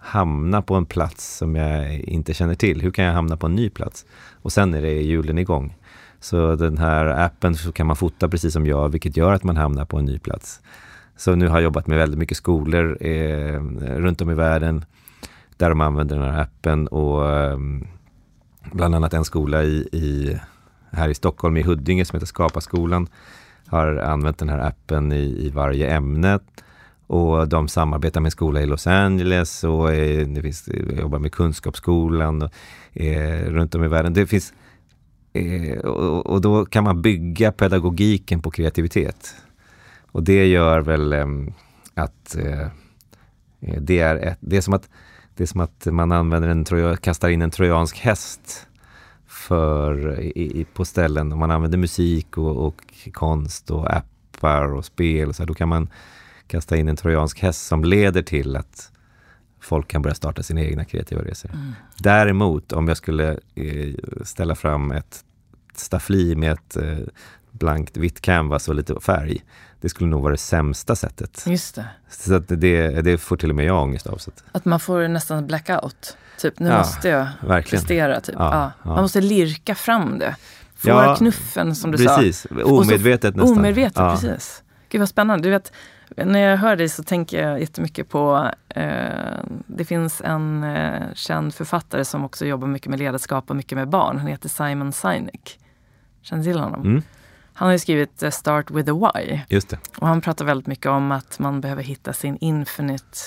hamna på en plats som jag inte känner till? Hur kan jag hamna på en ny plats? Och sen är det hjulen igång. Så den här appen så kan man fota precis som jag, vilket gör att man hamnar på en ny plats. Så nu har jag jobbat med väldigt mycket skolor eh, runt om i världen där de använder den här appen och eh, bland annat en skola i, i, här i Stockholm i Huddinge som heter Skapaskolan, har använt den här appen i, i varje ämne och de samarbetar med en skola i Los Angeles och eh, det finns, eh, jobbar med Kunskapsskolan och, eh, runt om i världen. Det finns, eh, och, och, då kan man bygga pedagogiken på kreativitet. Och det gör väl eh, att eh, eh, det, är ett, det, är som att, det är som att man använder en troja, kastar in en trojansk häst för, i, på ställen. Om man använder musik och, och konst och appar och spel, så här, då kan man kasta in en trojansk häst som leder till att folk kan börja starta sina egna kreativa resor. Mm. Däremot om jag skulle eh, ställa fram ett staffli med ett eh, blankt vitt canvas och lite färg. Det skulle nog vara det sämsta sättet. Just det. Så att det, det får till och med jag ångest av. Så att. att man får nästan blackout. Typ, nu ja, måste jag verkligen. prestera. Typ. Ja, ja. Man måste lirka fram det. Få knuffen som du precis. sa. Omedvetet så, nästan. Omedvetet, precis. Gud vad spännande. Du vet, när jag hör dig så tänker jag jättemycket på, eh, det finns en eh, känd författare som också jobbar mycket med ledarskap och mycket med barn. Han heter Simon Sinek. Känner du till honom? Mm. Han har skrivit uh, Start with a why. Just det. Och han pratar väldigt mycket om att man behöver hitta sin infinite,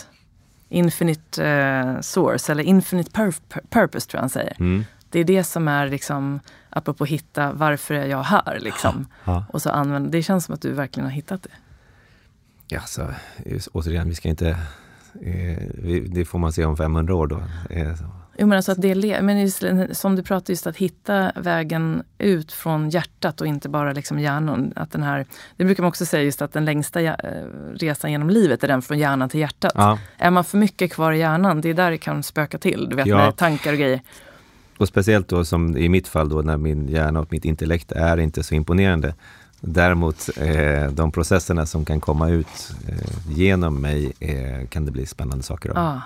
infinite uh, source, eller infinite pur purpose tror jag han säger. Mm. Det är det som är liksom, apropå hitta, varför är jag här? Liksom. Ha, ha. Och så använder, det känns som att du verkligen har hittat det. Ja, så, återigen, vi ska inte... Eh, det får man se om 500 år då. Eh, Jo, men alltså att det, men just, som du pratar just att hitta vägen ut från hjärtat och inte bara liksom hjärnan. Att den här, det brukar man också säga just att den längsta eh, resan genom livet är den från hjärnan till hjärtat. Ja. Är man för mycket kvar i hjärnan, det är där det kan spöka till. Du vet ja. med tankar och grejer. Och speciellt då som i mitt fall då när min hjärna och mitt intellekt är inte så imponerande. Däremot eh, de processerna som kan komma ut eh, genom mig eh, kan det bli spännande saker av. Ah.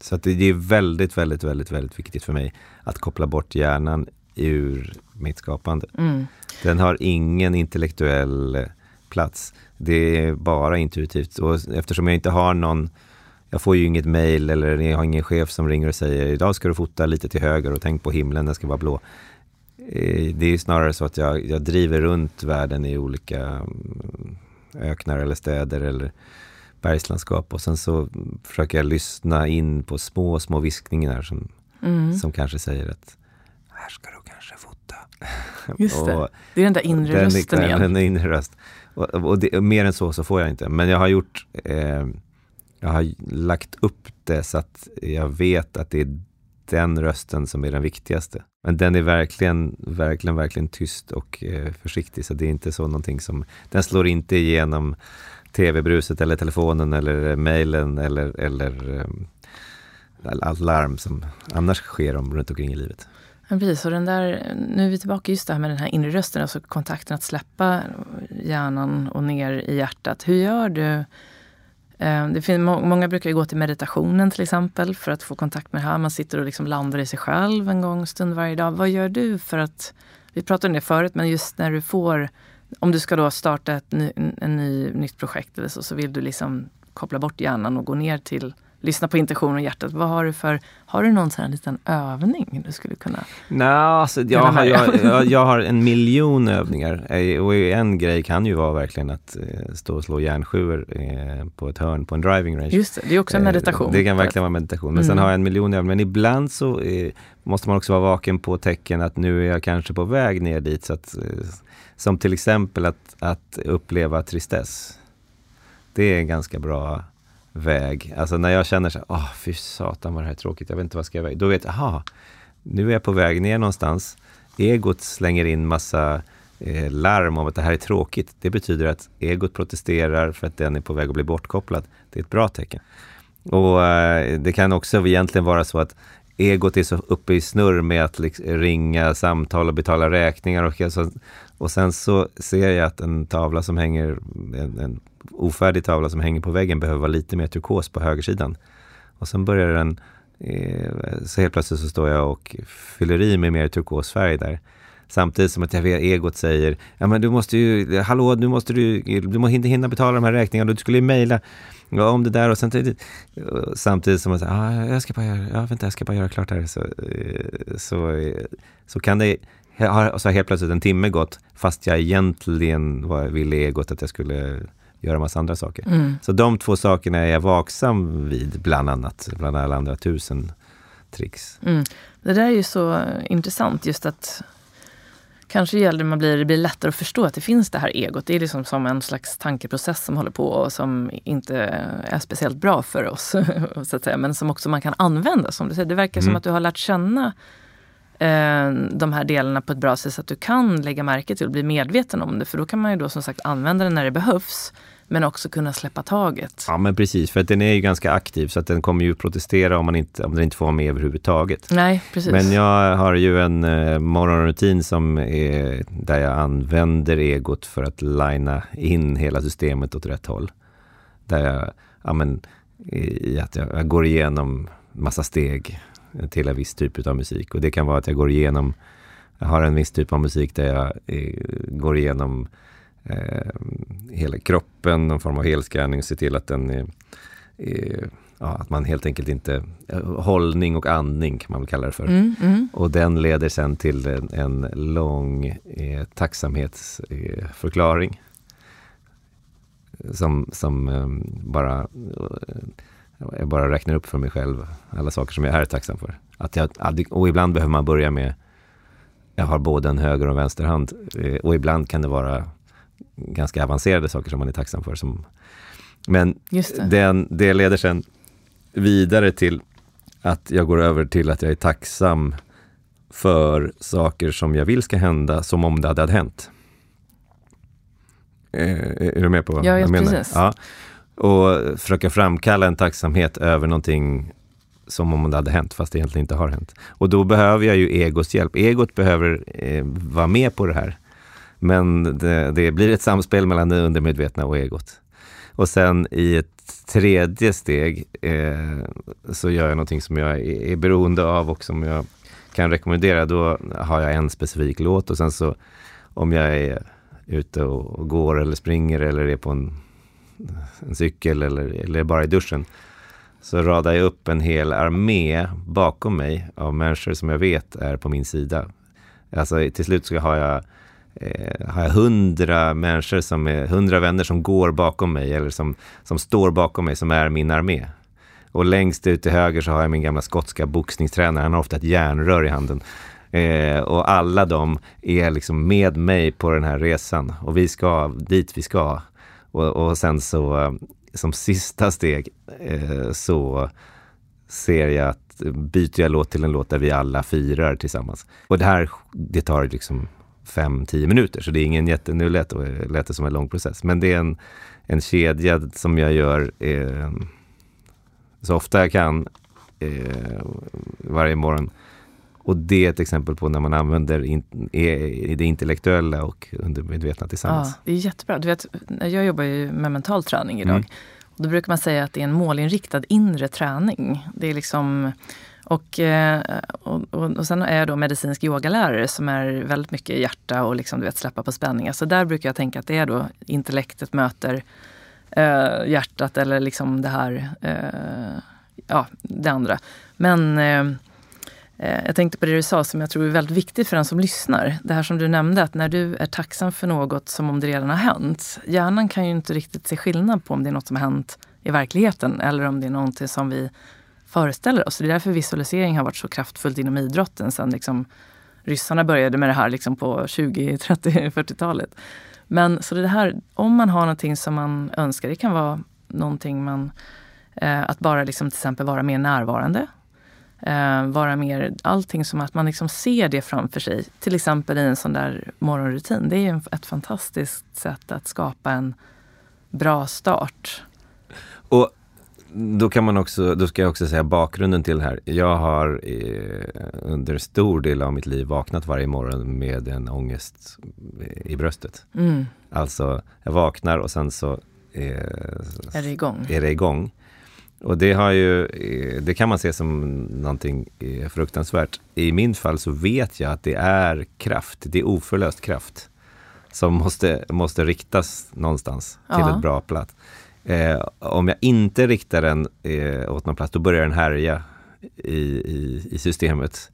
Så att det, det är väldigt, väldigt, väldigt, väldigt viktigt för mig att koppla bort hjärnan ur mitt skapande. Mm. Den har ingen intellektuell plats. Det är bara intuitivt. Och eftersom jag inte har någon jag får ju inget mail eller jag har ingen chef som ringer och säger idag ska du fota lite till höger och tänk på himlen, den ska vara blå. Eh, det är snarare så att jag, jag driver runt världen i olika mm, öknar eller städer eller bergslandskap och sen så försöker jag lyssna in på små, små viskningar som, mm. som kanske säger att här ska du kanske fota. Just det, det är den där inre den, rösten igen. Den inre röst. Och, och det, mer än så så får jag inte. Men jag har gjort, eh, jag har lagt upp det så att jag vet att det är den rösten som är den viktigaste. Men den är verkligen, verkligen, verkligen tyst och eh, försiktig. Så det är inte så någonting som, den slår inte igenom tv-bruset eller telefonen eller eh, mejlen eller, eller eh, allt larm som annars sker om runt omkring i livet. Ja, precis, och den där, nu är vi tillbaka just det här med den här inre rösten, alltså kontakten att släppa hjärnan och ner i hjärtat. Hur gör du? Eh, det finns, många brukar gå till meditationen till exempel för att få kontakt med det här. Man sitter och liksom landar i sig själv en gång stund varje dag. Vad gör du för att, vi pratade om det förut, men just när du får om du ska då starta ett ny, en ny, nytt projekt eller så, så vill du liksom koppla bort hjärnan och gå ner till lyssna på intention och hjärtat. Vad har du för, har du någon sån här liten övning du skulle kunna? Nej, alltså, jag, har, jag, <laughs> jag, jag, har en miljon övningar eh, och en grej kan ju vara verkligen att eh, stå och slå järnsjuor eh, på ett hörn på en driving range. Just det, det är också en meditation. Det kan verkligen vara meditation. Men mm. sen har jag en miljon övningar. Men ibland så måste man också vara vaken på tecken att nu är jag kanske på väg ner dit. Så att, som till exempel att, att uppleva tristess. Det är en ganska bra väg. Alltså när jag känner så åh fy satan vad det här är tråkigt, jag vet inte vad ska jag väg. Då vet jag, aha, nu är jag på väg ner någonstans. Egot slänger in massa eh, larm om att det här är tråkigt. Det betyder att egot protesterar för att den är på väg att bli bortkopplad. Det är ett bra tecken. Och eh, det kan också egentligen vara så att egot är så uppe i snurr med att liksom ringa samtal och betala räkningar och, så, och sen så ser jag att en tavla som hänger, en, en ofärdig tavla som hänger på väggen behöver vara lite mer turkos på högersidan. Och sen börjar den, eh, så helt plötsligt så står jag och fyller i med mer turkosfärg där. Samtidigt som att egot säger, ja men du måste ju, hallå, nu måste du, du måste inte hinna betala de här räkningarna, du skulle ju mejla om det där och sen, samtidigt som säger, ah, jag ska bara göra, ja vänta, jag ska bara göra klart det här. Så, eh, så, så kan det har så helt plötsligt en timme gått fast jag egentligen var, ville egot att jag skulle göra massa andra saker. Mm. Så de två sakerna är jag vaksam vid, bland annat, bland alla andra tusen tricks. Mm. Det där är ju så intressant, just att kanske gäller man blir, det blir lättare att förstå att det finns det här egot. Det är liksom som en slags tankeprocess som håller på och som inte är speciellt bra för oss. <laughs> så att säga, men som också man kan använda. Som du säger. Det verkar mm. som att du har lärt känna eh, de här delarna på ett bra sätt så att du kan lägga märke till och bli medveten om det. För då kan man ju då som sagt använda det när det behövs. Men också kunna släppa taget. Ja men precis, för att den är ju ganska aktiv så att den kommer ju protestera om, man inte, om den inte får vara med överhuvudtaget. Nej, precis. Men jag har ju en eh, morgonrutin som är där jag använder egot för att linea in hela systemet åt rätt håll. Där jag, ja men, i att jag, jag går igenom massa steg till en viss typ av musik. Och det kan vara att jag går igenom, jag har en viss typ av musik där jag eh, går igenom eh, hela kroppen, någon form av helscanning och ser till att den är, är ja, att man helt enkelt inte, eh, hållning och andning kan man väl kalla det för. Mm, mm. Och den leder sen till en, en lång eh, tacksamhetsförklaring. Eh, som, som eh, bara jag bara räknar upp för mig själv alla saker som jag är tacksam för. Att jag, och ibland behöver man börja med, jag har både en höger och en vänster hand. Eh, och ibland kan det vara ganska avancerade saker som man är tacksam för. Som, men det. Den, det leder sen vidare till att jag går över till att jag är tacksam för saker som jag vill ska hända som om det hade hänt. Eh, är du med på vad ja, jag menar? Precis. Ja, och försöka framkalla en tacksamhet över någonting som om det hade hänt, fast det egentligen inte har hänt. Och då behöver jag ju egos hjälp. Egot behöver eh, vara med på det här. Men det, det, blir ett samspel mellan det undermedvetna och egot. Och sen i ett tredje steg eh, så gör jag någonting som jag är, är beroende av och som jag kan rekommendera. Då har jag en specifik låt och sen så om jag är ute och går eller springer eller är på en, en cykel eller, eller bara i duschen så radar jag upp en hel armé bakom mig av människor som jag vet är på min sida. Alltså till slut så har jag eh, har jag hundra människor som är, hundra vänner som går bakom mig eller som, som står bakom mig, som är min armé. Och längst ut till höger så har jag min gamla skotska boxningstränare, han har ofta ett järnrör i handen. Eh, och alla de är liksom med mig på den här resan och vi ska dit vi ska. Och, och sen så eh, som sista steg eh, så ser jag att byter jag låt till en låt där vi alla firar tillsammans. Och det här, det tar liksom fem, tio minuter, så det är ingen jätte, nu lät lät det som en lång process, men det är en, en kedja som jag gör eh, så ofta jag kan eh, varje morgon. Och det är ett exempel på när man använder in, det intellektuella och undermedvetna tillsammans. Ja, det är jättebra. Du vet, jag jobbar ju med mental träning idag. Mm. Och då brukar man säga att det är en målinriktad inre träning. Det är liksom Eh, och, och, och, sen är jag då medicinsk yogalärare som är väldigt mycket hjärta och liksom, du vet, släppa på spänningar. Så där brukar jag tänka att det är då intellektet möter eh, hjärtat eller liksom det här, eh, ja, det andra. Men eh, eh, jag tänkte på det du sa som jag tror är väldigt viktigt för den som lyssnar. Det här som du nämnde, att när du är tacksam för något som om det redan har hänt. Hjärnan kan ju inte riktigt se skillnad på om det är något som har hänt i verkligheten eller om det är någonting som vi föreställer oss. Det är därför visualisering har varit så kraftfullt inom idrotten sen liksom ryssarna började med det här liksom på 20, 30, 40-talet. Men så det här, om man har någonting som man önskar, det kan vara någonting man... Eh, att bara liksom till exempel vara mer närvarande. Eh, vara mer, allting som att man liksom ser det framför sig. Till exempel i en sån där morgonrutin. Det är ett fantastiskt sätt att skapa en bra start. Och då kan man också, då ska jag också säga bakgrunden till det här. Jag har eh, under stor del av mitt liv vaknat varje morgon med en ångest i bröstet. Mm. Alltså, jag vaknar och sen så eh, är, det igång. är det igång. Och det, har ju, eh, det kan man se som någonting eh, fruktansvärt. I min fall så vet jag att det är kraft, det är oförlöst kraft som måste, måste riktas någonstans till ja. ett bra plats. Eh, om jag inte riktar den eh, åt någon plats, då börjar den härja i, i, i, systemet.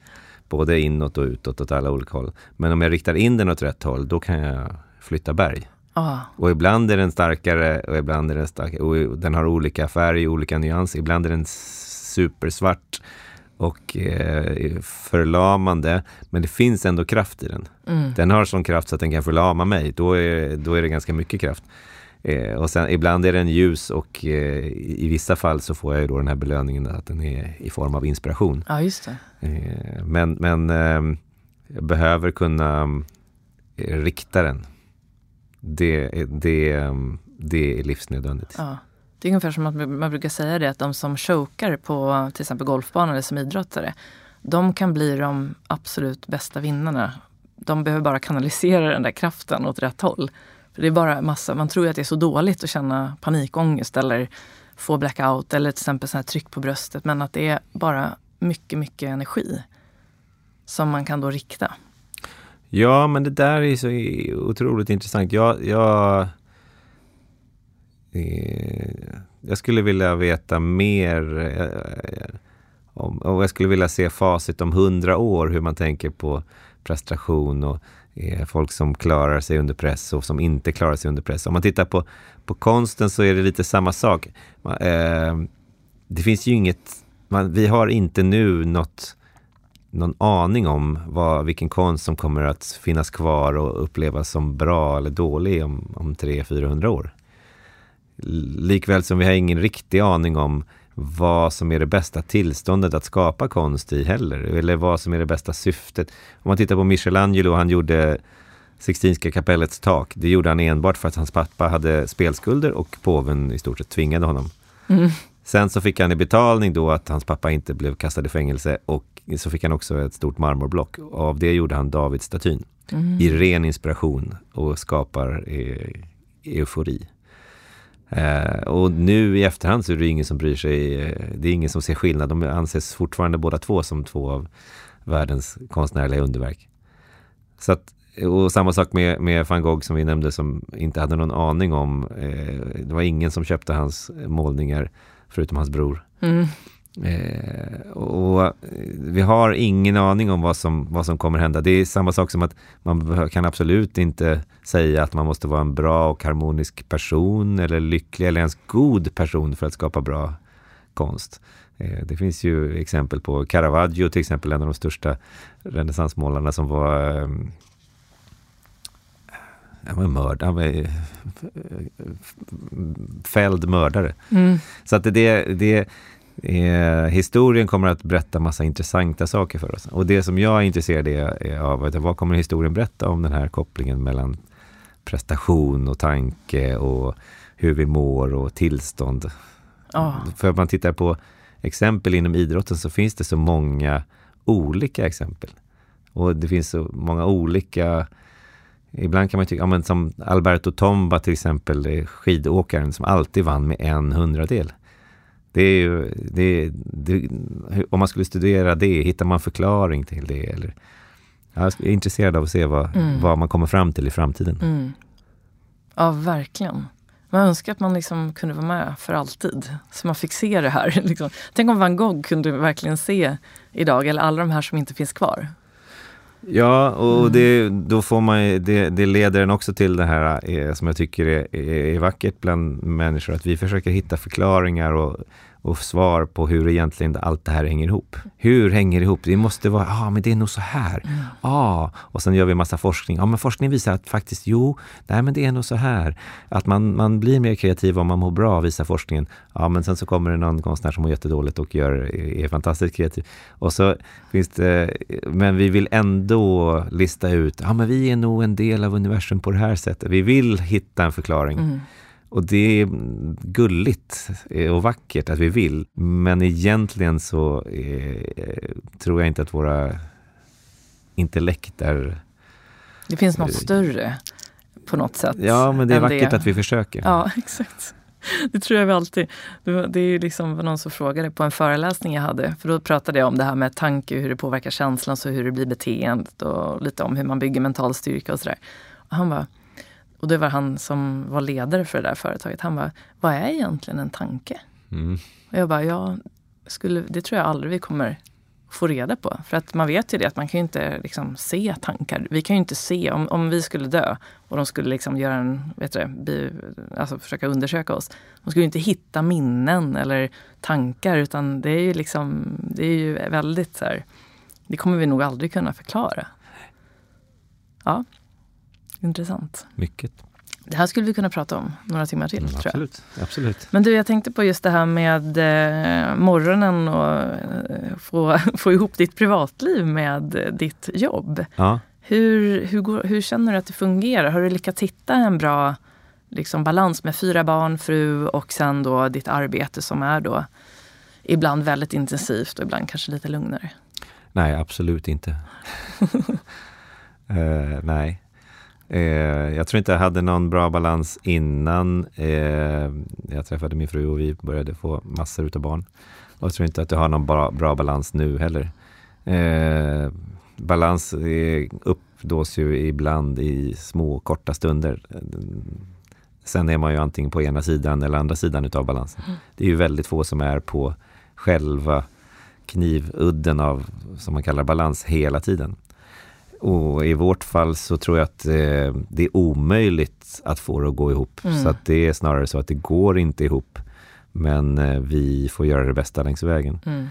Både inåt och utåt, åt alla olika håll. Men om jag riktar in den åt rätt håll, då kan jag flytta berg. Ah. Och ibland är den starkare och ibland är den starkare. Och den har olika färg, olika nyans. Ibland är den supersvart och eh, förlamande. Men det finns ändå kraft i den. Mm. Den har sån kraft så att den kan förlama mig. Då är, då är det ganska mycket kraft. Eh, och sen ibland är den ljus och eh, i vissa fall så får jag ju då den här belöningen att den är i form av inspiration. Ja, just det. Eh, men men eh, jag behöver kunna eh, rikta den. Det, det, det är livsnödvändigt. Ja. Det är ungefär som att man brukar säga det att de som chokar på till exempel golfbanan eller som idrottare, de kan bli de absolut bästa vinnarna. De behöver bara kanalisera den där kraften åt rätt håll. För det är bara massa, man tror att det är så dåligt att känna panikångest eller få blackout eller till exempel sån här tryck på bröstet. Men att det är bara mycket, mycket energi som man kan då rikta. Ja, men det där är så otroligt intressant. Jag, jag, eh, jag skulle vilja veta mer eh, om, och jag skulle vilja se facit om hundra år, hur man tänker på prestation och folk som klarar sig under press och som inte klarar sig under press. Om man tittar på, på konsten så är det lite samma sak. Eh, det finns ju inget, man, vi har inte nu något, någon aning om vad, vilken konst som kommer att finnas kvar och upplevas som bra eller dålig om, om 300-400 år. Likväl som vi har ingen riktig aning om vad som är det bästa tillståndet att skapa konst i heller, eller vad som är det bästa syftet. Om man tittar på Michelangelo, han gjorde Sixtinska kapellets tak. Det gjorde han enbart för att hans pappa hade spelskulder och påven i stort sett tvingade honom. Mm. Sen så fick han i betalning då att hans pappa inte blev kastad i fängelse och så fick han också ett stort marmorblock. Och av det gjorde han Davidstatyn mm. i ren inspiration och skapar e eufori. Eh, och nu i efterhand så är det ingen som bryr sig. Eh, det är ingen som ser skillnad. De anses fortfarande båda två som två av världens konstnärliga underverk. Så att, och samma sak med, med van Gogh som vi nämnde som inte hade någon aning om. Eh, det var ingen som köpte hans målningar förutom hans bror. Mm. Eh, och vi har ingen aning om vad som, vad som kommer hända. Det är samma sak som att man kan absolut inte säga att man måste vara en bra och harmonisk person eller lycklig eller ens god person för att skapa bra konst. Eh, det finns ju exempel på Caravaggio till exempel, en av de största renässansmålarna som var eh, han var mörd, han var fälld mördare. Mm. Så att det, det Eh, historien kommer att berätta massa intressanta saker för oss. Och det som jag är intresserad av, är vad kommer historien berätta om den här kopplingen mellan prestation och tanke och hur vi mår och tillstånd. Oh. För om man tittar på exempel inom idrotten så finns det så många olika exempel. Och det finns så många olika Ibland kan man tycka, ja, men som Alberto Tomba till exempel, skidåkaren som alltid vann med en hundradel. Det är ju, det, det, om man skulle studera det, hittar man förklaring till det? Eller, jag är intresserad av att se vad, mm. vad man kommer fram till i framtiden. Mm. Ja, verkligen. Man önskar att man liksom kunde vara med för alltid. Så man fick se det här. <laughs> Liksom. Tänk om van Gogh kunde verkligen se idag, eller alla de här som inte finns kvar. Ja, och mm. det, då får man, det, det leder en också till det här eh, som jag tycker är, är, är vackert bland människor, att vi försöker hitta förklaringar och och svar på hur egentligen allt det här hänger ihop. Hur hänger det ihop? Det måste vara, ja ah, men det är nog så här. Mm. Ah, och sen gör vi massa forskning. Ja ah, men forskning visar att faktiskt, jo, nej men det är nog så här. Att man, man blir mer kreativ om man mår bra, visar forskningen. Ja men sen så kommer det någon konstnär som mår jättedåligt och gör, är fantastiskt kreativ. Och så finns det, men vi vill ändå lista ut, ja men vi är nog en del av universum på det här sättet. Vi vill hitta en förklaring. Mm. Och det är gulligt och vackert att vi vill. Men egentligen så eh, tror jag inte att våra intellekt är... Det finns något större på något sätt. Ja, men det är vackert det. att vi försöker. Ja, <laughs> exakt. Det tror jag vi alltid. Det är ju liksom någon som frågade på en föreläsning jag hade. För då pratade jag om det här med tanke, hur det påverkar känslan, så hur det blir beteendet och lite om hur man bygger mental styrka och sådär. Och han bara, och det var han som var ledare för det där företaget. Han bara, vad är egentligen en tanke? Mm. Och jag bara, ja, skulle, det tror jag aldrig vi kommer få reda på. För att man vet ju det att man kan ju inte liksom se tankar. Vi kan ju inte se, om, om vi skulle dö och de skulle liksom göra en, vet du, bi, alltså försöka undersöka oss. De skulle ju inte hitta minnen eller tankar utan det är ju liksom, det är ju väldigt så här, det kommer vi nog aldrig kunna förklara. Ja, Intressant. Mycket. Det här skulle vi kunna prata om några timmar till. Mm, absolut, absolut. Men du, jag tänkte på just det här med eh, morgonen och eh, få, <laughs> få ihop ditt privatliv med eh, ditt jobb. Ja. Hur, hur, går, hur känner du att det fungerar? Har du lyckats hitta en bra liksom, balans med fyra barn, fru och sen då ditt arbete som är då ibland väldigt intensivt och ibland kanske lite lugnare? Nej, absolut inte. uh, <laughs> nej. Eh, jag tror inte jag hade någon bra balans innan eh, jag träffade min fru och vi började få massor utav barn. Och jag tror inte att jag har någon bra, bra balans nu heller. Eh, balans eh, uppdås ju ibland i små korta stunder. Sen är man ju antingen på ena sidan eller andra sidan utav balansen. Mm. Det är ju väldigt få som är på själva knivudden av, som man kallar balans, hela tiden. Och i vårt fall så tror jag att eh, det är omöjligt att få det att gå ihop. Mm. Så att det är snarare så att det går inte ihop. Men eh, vi får göra det bästa längs vägen. Mm.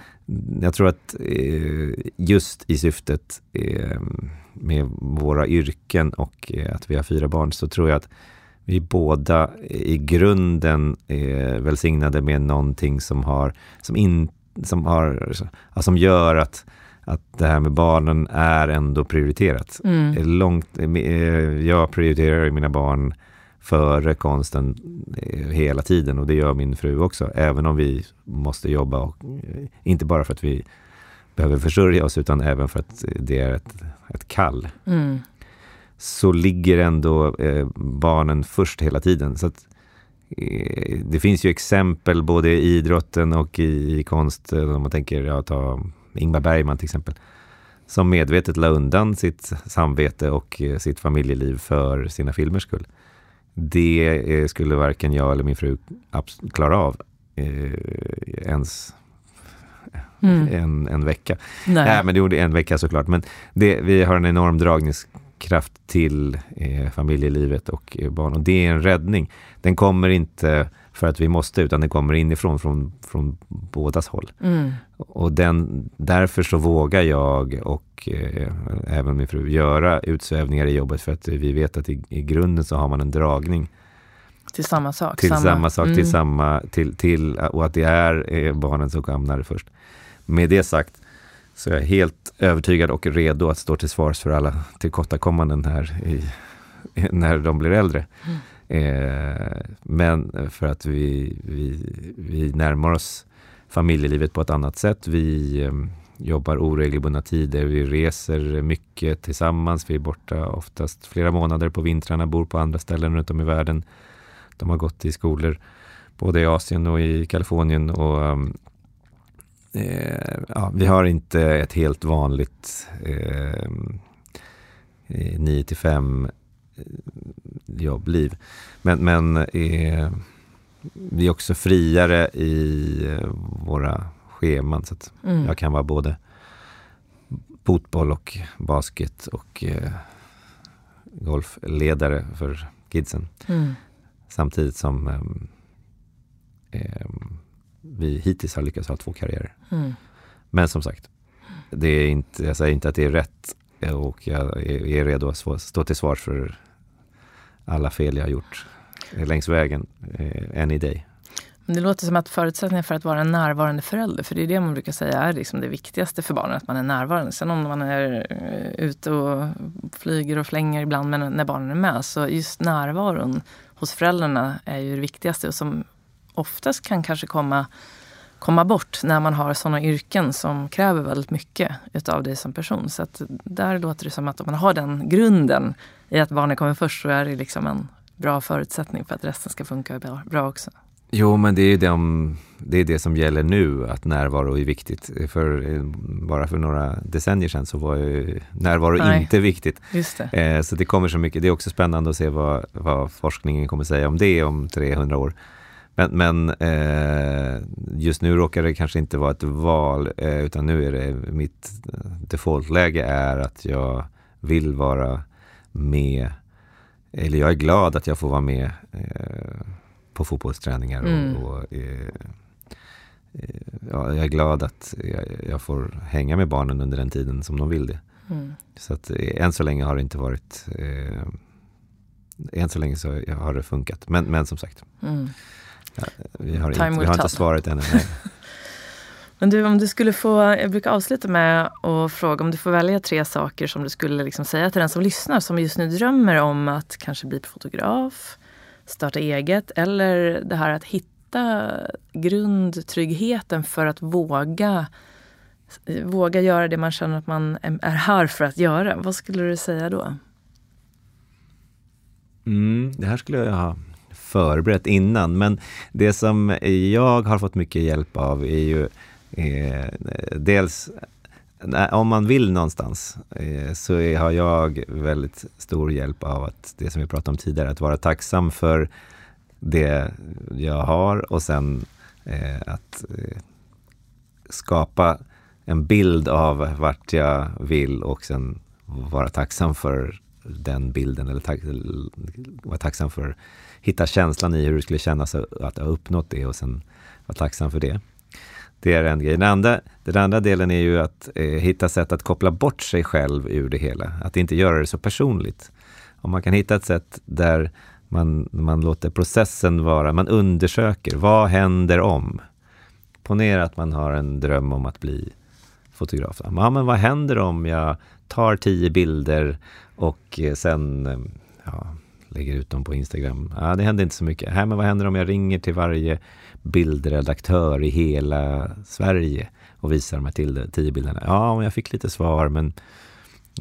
Jag tror att eh, just i syftet eh, med våra yrken och eh, att vi har fyra barn så tror jag att vi båda i grunden är välsignade med någonting som har, som in, som har, som gör att, att det här med barnen är ändå prioriterat. Mm. Långt, jag prioriterar mina barn före konsten eh, hela tiden och det gör min fru också. Även om vi måste jobba, och, eh, inte bara för att vi behöver försörja oss utan även för att det är ett, ett kall. Mm. Så ligger ändå eh, barnen först hela tiden. Så att, eh, det finns ju exempel både i idrotten och i, konst. Eh, om man tänker, ja, ta Ingmar Bergman till exempel. Som medvetet la undan sitt samvete och eh, sitt familjeliv för sina filmers skull. Det eh, skulle varken jag eller min fru klara av eh, ens mm. en, en vecka. Nej. Nej, men det gjorde en vecka såklart. Men det, vi har en enorm dragningskraft till eh, familjelivet och barn och det är en räddning. Den kommer inte för att vi måste, utan den kommer inifrån från, från bådas håll. Mm. Och den, därför så vågar jag och eh, även min fru göra utsvävningar i jobbet för att vi vet att i, i grunden så har man en dragning till samma sak. Till samma, samma sak, mm. till samma, till, till, och att det är eh, barnen som hamnar först. Med det sagt så är jag helt övertygad och redo att stå till svars för alla tillkortakommanden här i, när de blir äldre. Mm. Eh, men för att vi, vi, vi närmar oss familjelivet på ett annat sätt. Vi eh, jobbar oregelbundna tider, vi reser mycket tillsammans. Vi är borta oftast flera månader på vintrarna, bor på andra ställen runt om i världen. De har gått i skolor både i Asien och i Kalifornien. Och, ehm, eh, ja, vi har inte ett helt vanligt ehm, eh, 9 till 5 eh, jobbliv. Men, men eh, vi är också friare i eh, våra scheman. Så att mm. jag kan vara både fotboll och basket och eh, golfledare för kidsen. Mm. Samtidigt som eh, vi hittills har lyckats ha två karriärer. Mm. Men som sagt, det är inte, jag säger inte att det är rätt och jag är redo att stå till svars för alla fel jag har gjort eh, längs vägen, eh, än i dig. Men det låter som att förutsättningen för att vara en närvarande förälder, för det är det man brukar säga är liksom det viktigaste för barnen, att man är närvarande. Sen om man är eh, ute och flyger och flänger ibland men när barnen är med, så just närvaron hos föräldrarna är ju det viktigaste och som oftast kan kanske komma, komma bort när man har sådana yrken som kräver väldigt mycket utav dig som person. Så att där låter det som att om man har den grunden i att barnen kommer först så är det liksom en bra förutsättning för att resten ska funka bra också. Jo, men det är, de, det är det som gäller nu, att närvaro är viktigt. För, bara för några decennier sedan så var ju närvaro Nej, inte viktigt. Det. Eh, så det kommer så mycket. Det är också spännande att se vad, vad forskningen kommer säga om det om 300 år. Men, men eh, just nu råkar det kanske inte vara ett val, eh, utan nu är det mitt defaultläge är att jag vill vara med, eller jag är glad att jag får vara med eh, på fotbollsträningar mm. och, och eh, eh, ja, jag är glad att jag, jag, får hänga med barnen under den tiden som de vill det. Mm. Så att eh, än så länge har det inte varit eh, än så länge så har det funkat. Men, men som sagt, mm. Ja, vi har, inte, vi har inte svaret ännu. <laughs> Men du, om du skulle få, jag brukar avsluta med att fråga om du får välja tre saker som du skulle liksom säga till den som lyssnar som just nu drömmer om att kanske bli fotograf, starta eget eller det här att hitta grundtryggheten för att våga våga göra det man känner att man är här för att göra. Vad skulle du säga då? Mm, det här skulle jag ha förberett innan, men det som jag har fått mycket hjälp av är ju eh, dels om man vill någonstans eh, så har jag väldigt stor hjälp av att det som vi pratade om tidigare, att vara tacksam för det jag har och sen eh, att eh, skapa en bild av vart jag vill och sen vara tacksam för den bilden eller vara tacksam för, hitta känslan i hur det skulle kännas att ha uppnått det och sen vara tacksam för det. Det är en grej. Den andra, den andra delen är ju att eh, hitta sätt att koppla bort sig själv ur det hela. Att inte göra det så personligt. Om man kan hitta ett sätt där man, man låter processen vara, man undersöker, vad händer om? Ponera att man har en dröm om att bli fotograf. Ja, men vad händer om jag tar tio bilder och eh, sen eh, ja, lägger ut dem på Instagram? Ja, det händer inte så mycket. Här, men vad händer om jag ringer till varje bildredaktör i hela Sverige och visar de här till, tio bilderna? Ja, jag fick lite svar, men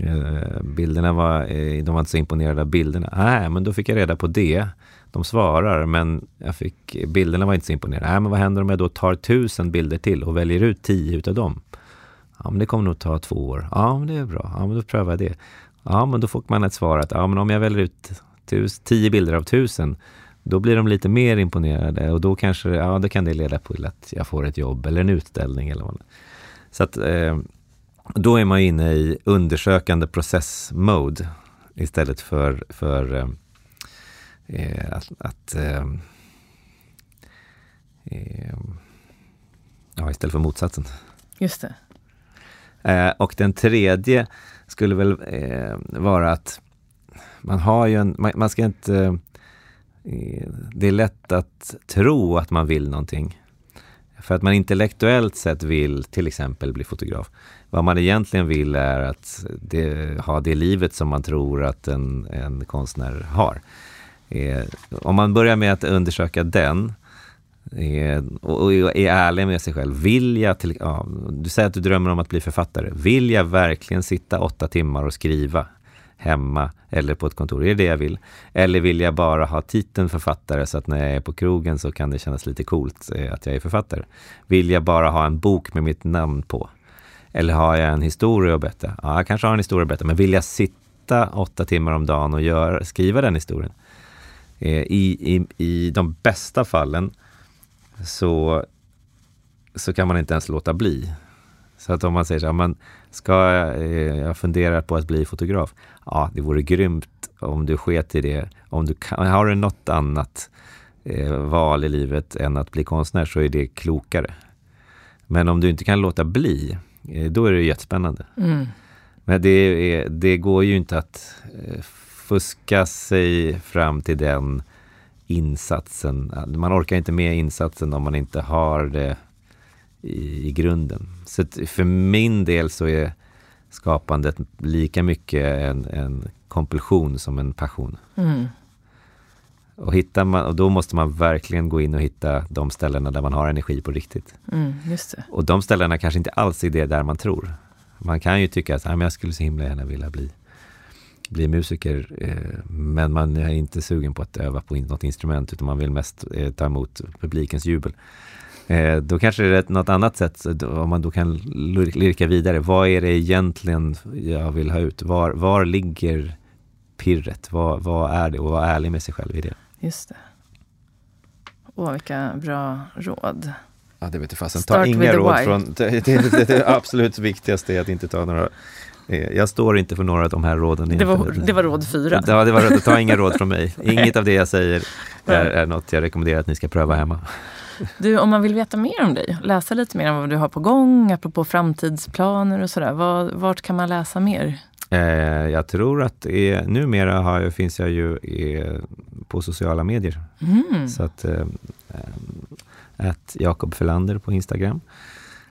eh, bilderna var, eh, de var inte så imponerade av bilderna. Nej, men då fick jag reda på det. De svarar, men jag fick, bilderna var inte så imponerade. Nej, men vad händer om jag då tar tusen bilder till och väljer ut tio utav dem? Ja, men det kommer nog ta två år. Ja, men det är bra. Ja, men då prövar jag det. Ja, men då får man ett svar att ja, men om jag väljer ut tus, tio bilder av tusen, då blir de lite mer imponerade och då kanske, ja, då kan det leda till att jag får ett jobb eller en utställning eller vad Så att eh, då är man inne i undersökande process-mode istället för, för eh, eh att, att eh, eh, ja, istället för motsatsen. Just det. Eh, och den tredje skulle väl vara att man har ju en, man, man ska inte... Eh, det är lätt att tro att man vill någonting. För att man intellektuellt sett vill till exempel bli fotograf. Vad man egentligen vill är att det, ha det livet som man tror att en, en konstnär har. Eh, om man börjar med att undersöka den Eh, och, är ärlig med sig själv. Vill jag till, ja, du säger att du drömmer om att bli författare. Vill jag verkligen sitta åtta timmar och skriva hemma eller på ett kontor? Är det det jag vill? Eller vill jag bara ha titeln författare så att när jag är på krogen så kan det kännas lite coolt eh, att jag är författare? Vill jag bara ha en bok med mitt namn på? Eller har jag en historia att berätta? Ja, jag kanske har en historia att berätta, men vill jag sitta åtta timmar om dagen och göra, skriva den historien? Eh, I, i, I de bästa fallen så, så kan man inte ens låta bli. Så att om man säger så här, man ska eh, jag, funderar på att bli fotograf. Ja, det vore grymt om du sket i det. Om du kan, har du något annat eh, val i livet än att bli konstnär så är det klokare. Men om du inte kan låta bli, eh, då är det jättespännande. Mm. Men det, är, det går ju inte att eh, fuska sig fram till den insatsen. Man orkar inte med insatsen om man inte har det i, i grunden. Så för min del så är skapandet lika mycket en, en kompulsion som en passion. Mm. Och, hittar man, och då måste man verkligen gå in och hitta de ställena där man har energi på riktigt. Mm, och de ställena kanske inte alls är det där man tror. Man kan ju tycka att jag skulle så himla gärna vilja bli bli musiker eh, men man är inte sugen på att öva på något instrument utan man vill mest eh, ta emot publikens jubel. Eh, då kanske det är något annat sätt, om man då kan lirka vidare. Vad är det egentligen jag vill ha ut? Var, var ligger pirret? Vad, vad är det? Och vara ärlig med sig själv i det. Just det. Åh, vilka bra råd. Ja, det vet jag fasen. Ta inga råd från... Det, det, det, det absolut viktigaste är att inte ta några Eh, jag står inte för några av de här råden. Det var, det var råd fyra. Ja, det var ta inga råd från mig. <laughs> Inget av det jag säger är, är något jag rekommenderar att ni ska pröva hemma. Du, om man vill veta mer om dig, läsa lite mer om vad du har på gång, apropå framtidsplaner och sådär. Vart kan man läsa mer? Eh, jag tror att är, numera har, finns jag ju är, på sociala medier. Mm. Så att eh, att Jakob Felander på Instagram.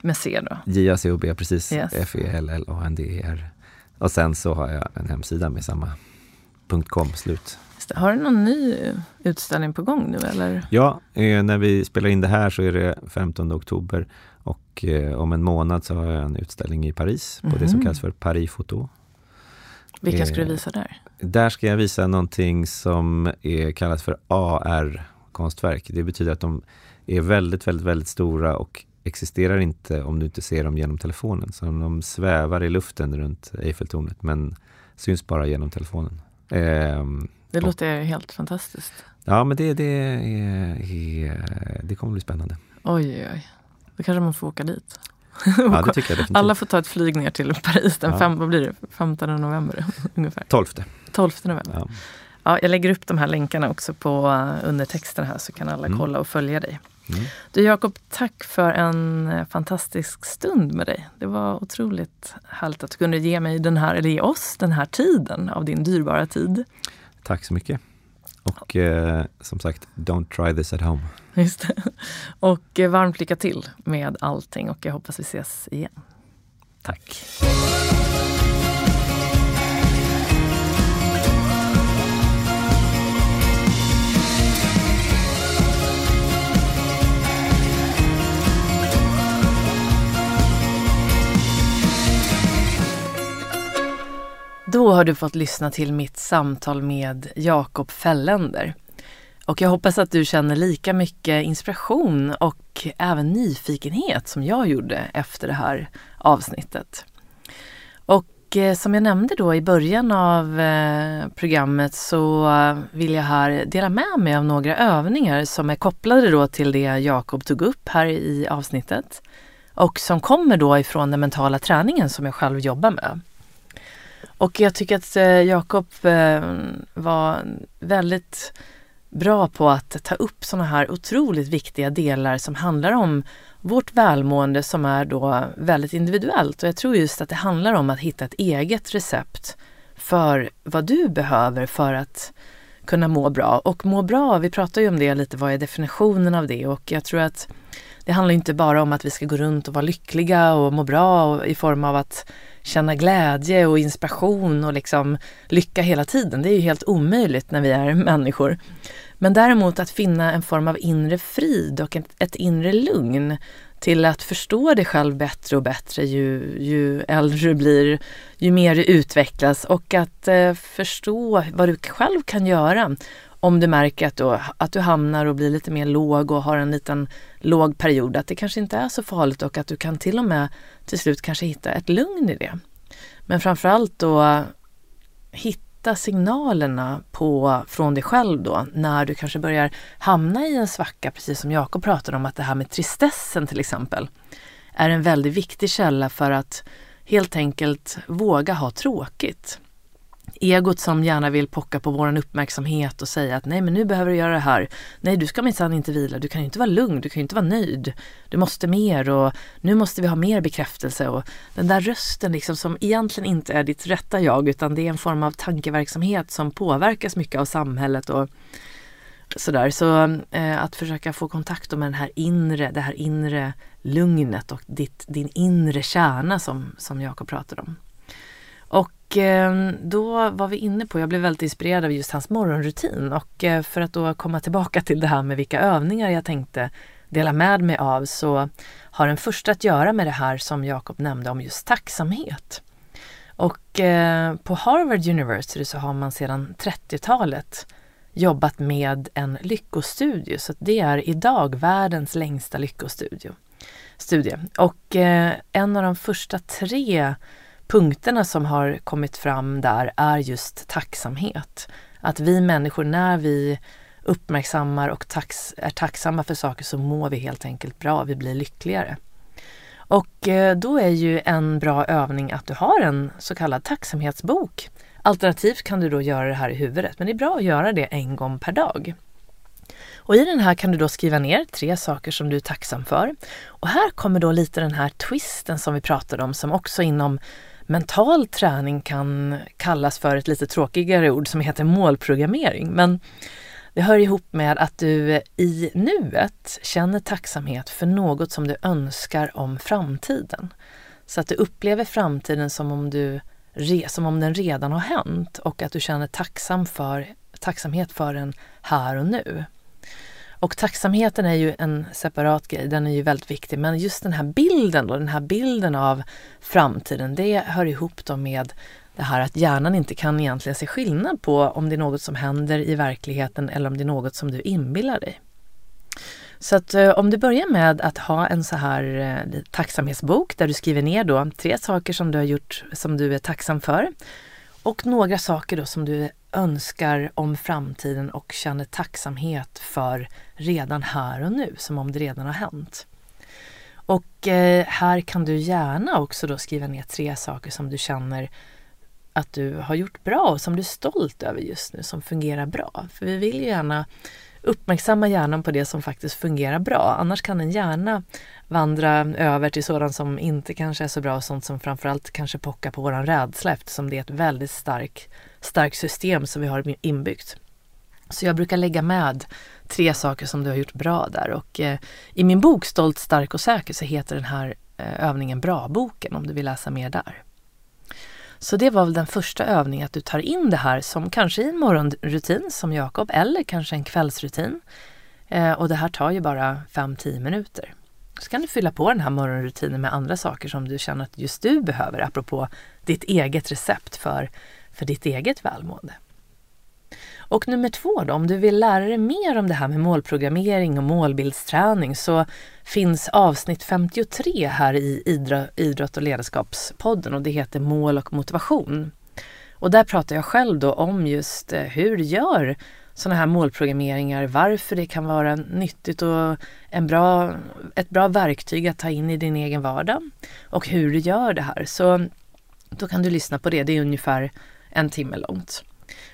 Med C då? J-A-C-O-B, precis. Yes. F-E-L-L-A-N-D-E-R. Och sen så har jag en hemsida med samma .com slut. Har du någon ny utställning på gång nu eller? Ja, eh, när vi spelar in det här så är det 15 oktober och eh, om en månad så har jag en utställning i Paris på mm det som mhm. kallas för Paris Photo. Vilka ska du visa där? Där ska jag visa någonting som är, kallas för AR-konstverk. Det betyder att de är väldigt, väldigt, väldigt stora och existerar inte om du inte ser dem genom telefonen. Så de svävar i luften runt Eiffeltornet men syns bara genom telefonen. Eh, det låter helt fantastiskt. Ja, men det, det, är, det kommer bli spännande. Oj, oj, oj. Då kanske man får åka dit. Ja, det <laughs> tycker jag definitivt. Alla får ta ett flyg ner till Paris den ja. fem, vad blir det, 15 november <laughs> ungefär. 12. 12 november. Ja. ja. jag lägger upp de här länkarna också på uh, undertexten här så kan alla mm. kolla och följa dig. Mm. Du Jakob, tack för en eh, fantastisk stund med dig. Det var otroligt härligt att du kunde ge mig den här, eller ge oss den här tiden av din dyrbara tid. Tack så mycket. Och eh, som sagt, don't try this at home. Just det. <laughs> Och eh, varmt lycka till med allting och jag hoppas vi ses igen. Tack. Då har du fått lyssna till mitt samtal med Jakob Fällender. Och jag hoppas att du känner lika mycket inspiration och även nyfikenhet som jag gjorde efter det här avsnittet. Och eh, som jag nämnde då i början av eh, programmet så vill jag här dela med mig av några övningar som är kopplade då till det Jakob tog upp här i avsnittet och som kommer då ifrån den mentala träningen som jag själv jobbar med. Och jag tycker att eh, Jakob eh, var väldigt bra på att ta upp sådana här otroligt viktiga delar som handlar om vårt välmående som är då väldigt individuellt. Och jag tror just att det handlar om att hitta ett eget recept för vad du behöver för att kunna må bra. Och må bra, vi pratar ju om det lite, vad är definitionen av det? Och jag tror att det handlar inte bara om att vi ska gå runt och vara lyckliga och må bra och i form av att känna glädje och inspiration och liksom lycka hela tiden. Det är ju helt omöjligt när vi är människor. Men däremot att finna en form av inre frid och ett, ett inre lugn till att förstå dig själv bättre och bättre ju, ju äldre du blir, ju mer du utvecklas och att eh, förstå vad du själv kan göra om du märker att, du, att du hamnar och blir lite mer låg och har en liten låg period, att det kanske inte är så farligt och att du kan till och med till slut kanske hitta ett lugn i det. Men framförallt då hitta signalerna på, från dig själv då när du kanske börjar hamna i en svacka, precis som Jakob pratade om, att det här med tristessen till exempel är en väldigt viktig källa för att helt enkelt våga ha tråkigt egot som gärna vill pocka på vår uppmärksamhet och säga att nej men nu behöver du göra det här. Nej du ska minsann inte vila, du kan inte vara lugn, du kan inte vara nöjd. Du måste mer och nu måste vi ha mer bekräftelse. Och den där rösten liksom som egentligen inte är ditt rätta jag utan det är en form av tankeverksamhet som påverkas mycket av samhället och sådär. Så eh, att försöka få kontakt med den här inre, det här inre lugnet och ditt, din inre kärna som, som Jakob pratade om. Och ehm, då var vi inne på, jag blev väldigt inspirerad av just hans morgonrutin och eh, för att då komma tillbaka till det här med vilka övningar jag tänkte dela med mig av så har den första att göra med det här som Jakob nämnde om just tacksamhet. Och eh, på Harvard University så har man sedan 30-talet jobbat med en lyckostudie, så det är idag världens längsta lyckostudie. Studie. Och eh, en av de första tre punkterna som har kommit fram där är just tacksamhet. Att vi människor, när vi uppmärksammar och tax, är tacksamma för saker så mår vi helt enkelt bra, vi blir lyckligare. Och eh, då är ju en bra övning att du har en så kallad tacksamhetsbok. Alternativt kan du då göra det här i huvudet, men det är bra att göra det en gång per dag. Och i den här kan du då skriva ner tre saker som du är tacksam för. Och här kommer då lite den här twisten som vi pratade om som också inom mental träning kan kallas för ett lite tråkigare ord som heter målprogrammering. Men det hör ihop med att du i nuet känner tacksamhet för något som du önskar om framtiden. Så att du upplever framtiden som om, du, som om den redan har hänt och att du känner tacksam för, tacksamhet för den här och nu. Och tacksamheten är ju en separat grej, den är ju väldigt viktig. Men just den här bilden då, den här bilden av framtiden, det hör ihop då med det här att hjärnan inte kan egentligen se skillnad på om det är något som händer i verkligheten eller om det är något som du inbillar dig. Så att eh, om du börjar med att ha en så här eh, tacksamhetsbok där du skriver ner då tre saker som du har gjort som du är tacksam för och några saker då som du önskar om framtiden och känner tacksamhet för redan här och nu, som om det redan har hänt. Och eh, här kan du gärna också då skriva ner tre saker som du känner att du har gjort bra och som du är stolt över just nu, som fungerar bra. För vi vill ju gärna uppmärksamma hjärnan på det som faktiskt fungerar bra. Annars kan den gärna vandra över till sådant som inte kanske är så bra och sånt som framförallt kanske pockar på våran rädsla eftersom det är ett väldigt starkt starkt system som vi har inbyggt. Så jag brukar lägga med tre saker som du har gjort bra där och eh, i min bok Stolt, stark och säker så heter den här eh, övningen Bra-boken om du vill läsa mer där. Så det var väl den första övningen, att du tar in det här som kanske i en morgonrutin som Jakob eller kanske en kvällsrutin. Eh, och det här tar ju bara 5-10 minuter. Så kan du fylla på den här morgonrutinen med andra saker som du känner att just du behöver, apropå ditt eget recept för, för ditt eget välmående. Och nummer två då, om du vill lära dig mer om det här med målprogrammering och målbildsträning så finns avsnitt 53 här i Idrott och ledarskapspodden och det heter Mål och motivation. Och där pratar jag själv då om just eh, hur du gör sådana här målprogrammeringar, varför det kan vara nyttigt och en bra, ett bra verktyg att ta in i din egen vardag och hur du gör det här. Så då kan du lyssna på det, det är ungefär en timme långt.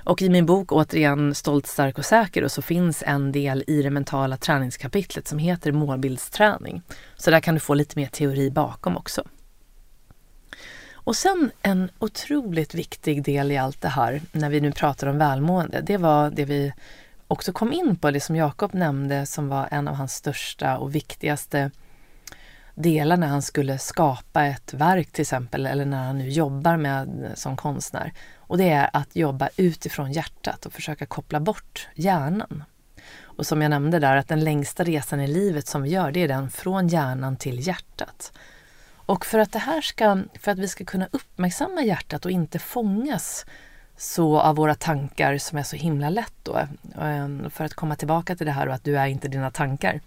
Och i min bok återigen Stolt, stark och säker och så finns en del i det mentala träningskapitlet som heter målbildsträning. Så där kan du få lite mer teori bakom också. Och sen en otroligt viktig del i allt det här när vi nu pratar om välmående, det var det vi också kom in på, det som Jakob nämnde som var en av hans största och viktigaste delar när han skulle skapa ett verk till exempel eller när han nu jobbar med som konstnär. Och det är att jobba utifrån hjärtat och försöka koppla bort hjärnan. Och som jag nämnde där, att den längsta resan i livet som vi gör, det är den från hjärnan till hjärtat. Och för att det här ska, för att vi ska kunna uppmärksamma hjärtat och inte fångas så av våra tankar som är så himla lätt då, eh, för att komma tillbaka till det här och att du är inte dina tankar,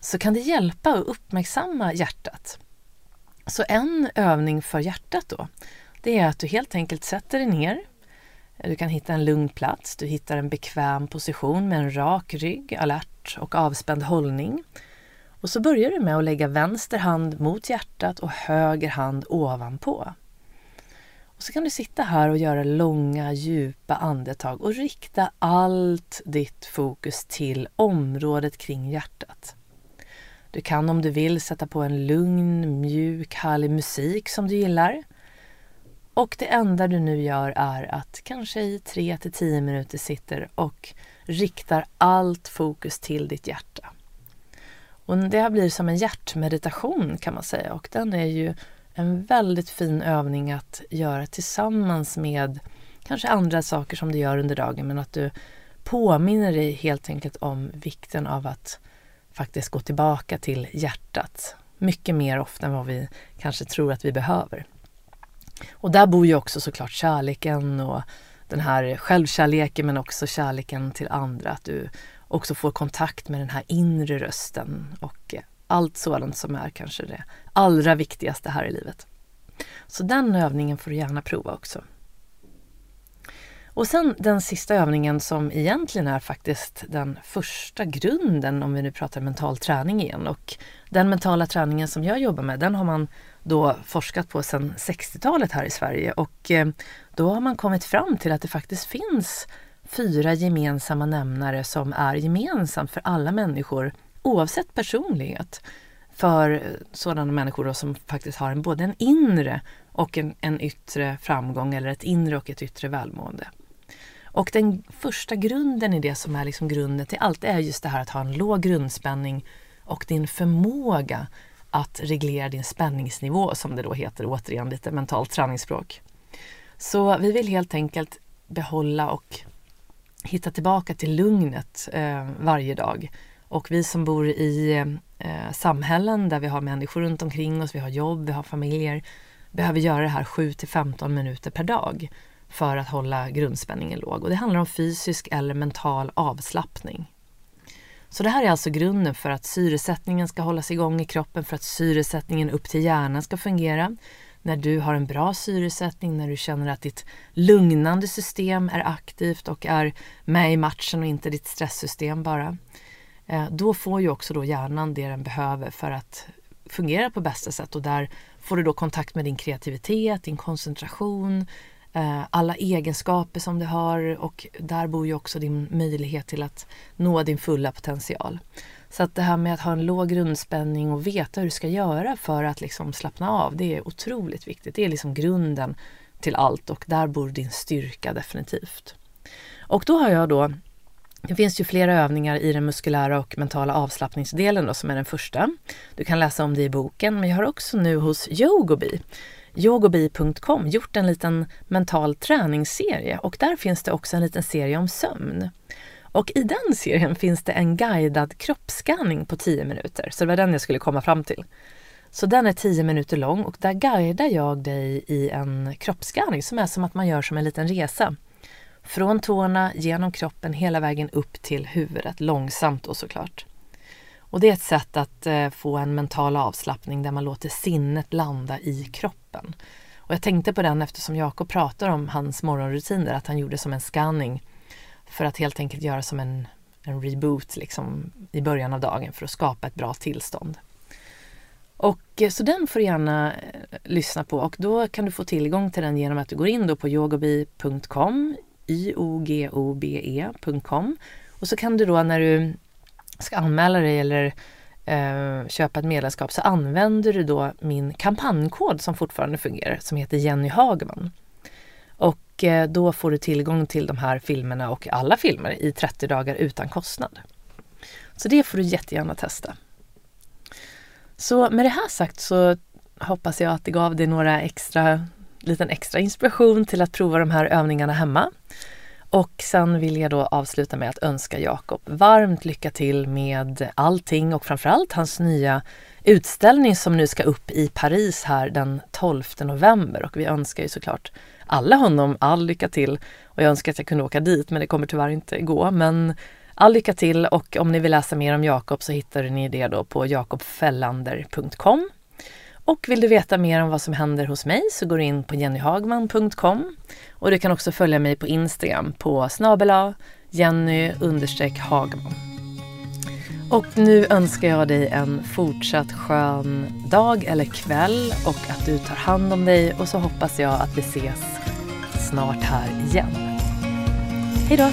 så kan det hjälpa att uppmärksamma hjärtat. Så en övning för hjärtat då, det är att du helt enkelt sätter dig ner. Du kan hitta en lugn plats, du hittar en bekväm position med en rak rygg, alert och avspänd hållning. Och så börjar du med att lägga vänster hand mot hjärtat och höger hand ovanpå. Och så kan du sitta här och göra långa djupa andetag och rikta allt ditt fokus till området kring hjärtat. Du kan om du vill sätta på en lugn, mjuk, härlig musik som du gillar. Och det enda du nu gör är att kanske i 3 till 10 minuter sitter och riktar allt fokus till ditt hjärta. Och det blir som en hjärtmeditation kan man säga och den är ju en väldigt fin övning att göra tillsammans med kanske andra saker som du gör under dagen men att du påminner dig helt enkelt om vikten av att faktiskt gå tillbaka till hjärtat mycket mer ofta än vad vi kanske tror att vi behöver. Och där bor ju också såklart kärleken och den här självkärleken men också kärleken till andra. Att du också får kontakt med den här inre rösten och allt sådant som är kanske det allra viktigaste här i livet. Så den övningen får du gärna prova också. Och sen den sista övningen som egentligen är faktiskt den första grunden om vi nu pratar mental träning igen. Och den mentala träningen som jag jobbar med den har man då forskat på sedan 60-talet här i Sverige och eh, då har man kommit fram till att det faktiskt finns fyra gemensamma nämnare som är gemensam för alla människor oavsett personlighet. För sådana människor som faktiskt har en, både en inre och en, en yttre framgång eller ett inre och ett yttre välmående. Och den första grunden i det som är liksom grunden till allt är just det här att ha en låg grundspänning och din förmåga att reglera din spänningsnivå som det då heter, återigen lite mentalt träningsspråk. Så vi vill helt enkelt behålla och hitta tillbaka till lugnet eh, varje dag. Och vi som bor i eh, samhällen där vi har människor runt omkring oss, vi har jobb, vi har familjer, behöver göra det här 7 till 15 minuter per dag för att hålla grundspänningen låg. Och det handlar om fysisk eller mental avslappning. Så det här är alltså grunden för att syresättningen ska hållas igång i kroppen, för att syresättningen upp till hjärnan ska fungera. När du har en bra syresättning, när du känner att ditt lugnande system är aktivt och är med i matchen och inte ditt stresssystem bara. Eh, då får ju också då hjärnan det den behöver för att fungera på bästa sätt och där får du då kontakt med din kreativitet, din koncentration, Eh, alla egenskaper som du har och där bor ju också din möjlighet till att nå din fulla potential. Så att det här med att ha en låg grundspänning och veta hur du ska göra för att liksom slappna av, det är otroligt viktigt. Det är liksom grunden till allt och där bor din styrka definitivt. Och då har jag då Det finns ju flera övningar i den muskulära och mentala avslappningsdelen då, som är den första. Du kan läsa om det i boken, men jag har också nu hos Yogobi, yogobi.com, gjort en liten mental träningsserie och där finns det också en liten serie om sömn. Och i den serien finns det en guidad kroppsskanning på 10 minuter, så det var den jag skulle komma fram till. Så den är 10 minuter lång och där guidar jag dig i en kroppsskanning som är som att man gör som en liten resa. Från tårna, genom kroppen, hela vägen upp till huvudet, långsamt och såklart. Och det är ett sätt att eh, få en mental avslappning där man låter sinnet landa i kroppen. Och jag tänkte på den eftersom Jakob pratar om hans morgonrutiner, att han gjorde som en scanning för att helt enkelt göra som en, en reboot liksom, i början av dagen för att skapa ett bra tillstånd. Och eh, så den får du gärna eh, lyssna på och då kan du få tillgång till den genom att du går in då på yogobi.com yogobe.com och så kan du då när du ska anmäla dig eller eh, köpa ett medlemskap så använder du då min kampanjkod som fortfarande fungerar som heter Jenny Hagman. Och eh, då får du tillgång till de här filmerna och alla filmer i 30 dagar utan kostnad. Så det får du jättegärna testa. Så med det här sagt så hoppas jag att det gav dig några extra, liten extra inspiration till att prova de här övningarna hemma. Och sen vill jag då avsluta med att önska Jakob varmt lycka till med allting och framförallt hans nya utställning som nu ska upp i Paris här den 12 november och vi önskar ju såklart alla honom all lycka till. Och jag önskar att jag kunde åka dit men det kommer tyvärr inte gå. Men all lycka till och om ni vill läsa mer om Jakob så hittar ni det då på jakobfellander.com. Och vill du veta mer om vad som händer hos mig så går du in på jennyhagman.com och du kan också följa mig på Instagram på snabela Jenny Hagman. Och nu önskar jag dig en fortsatt skön dag eller kväll och att du tar hand om dig och så hoppas jag att vi ses snart här igen. Hej då!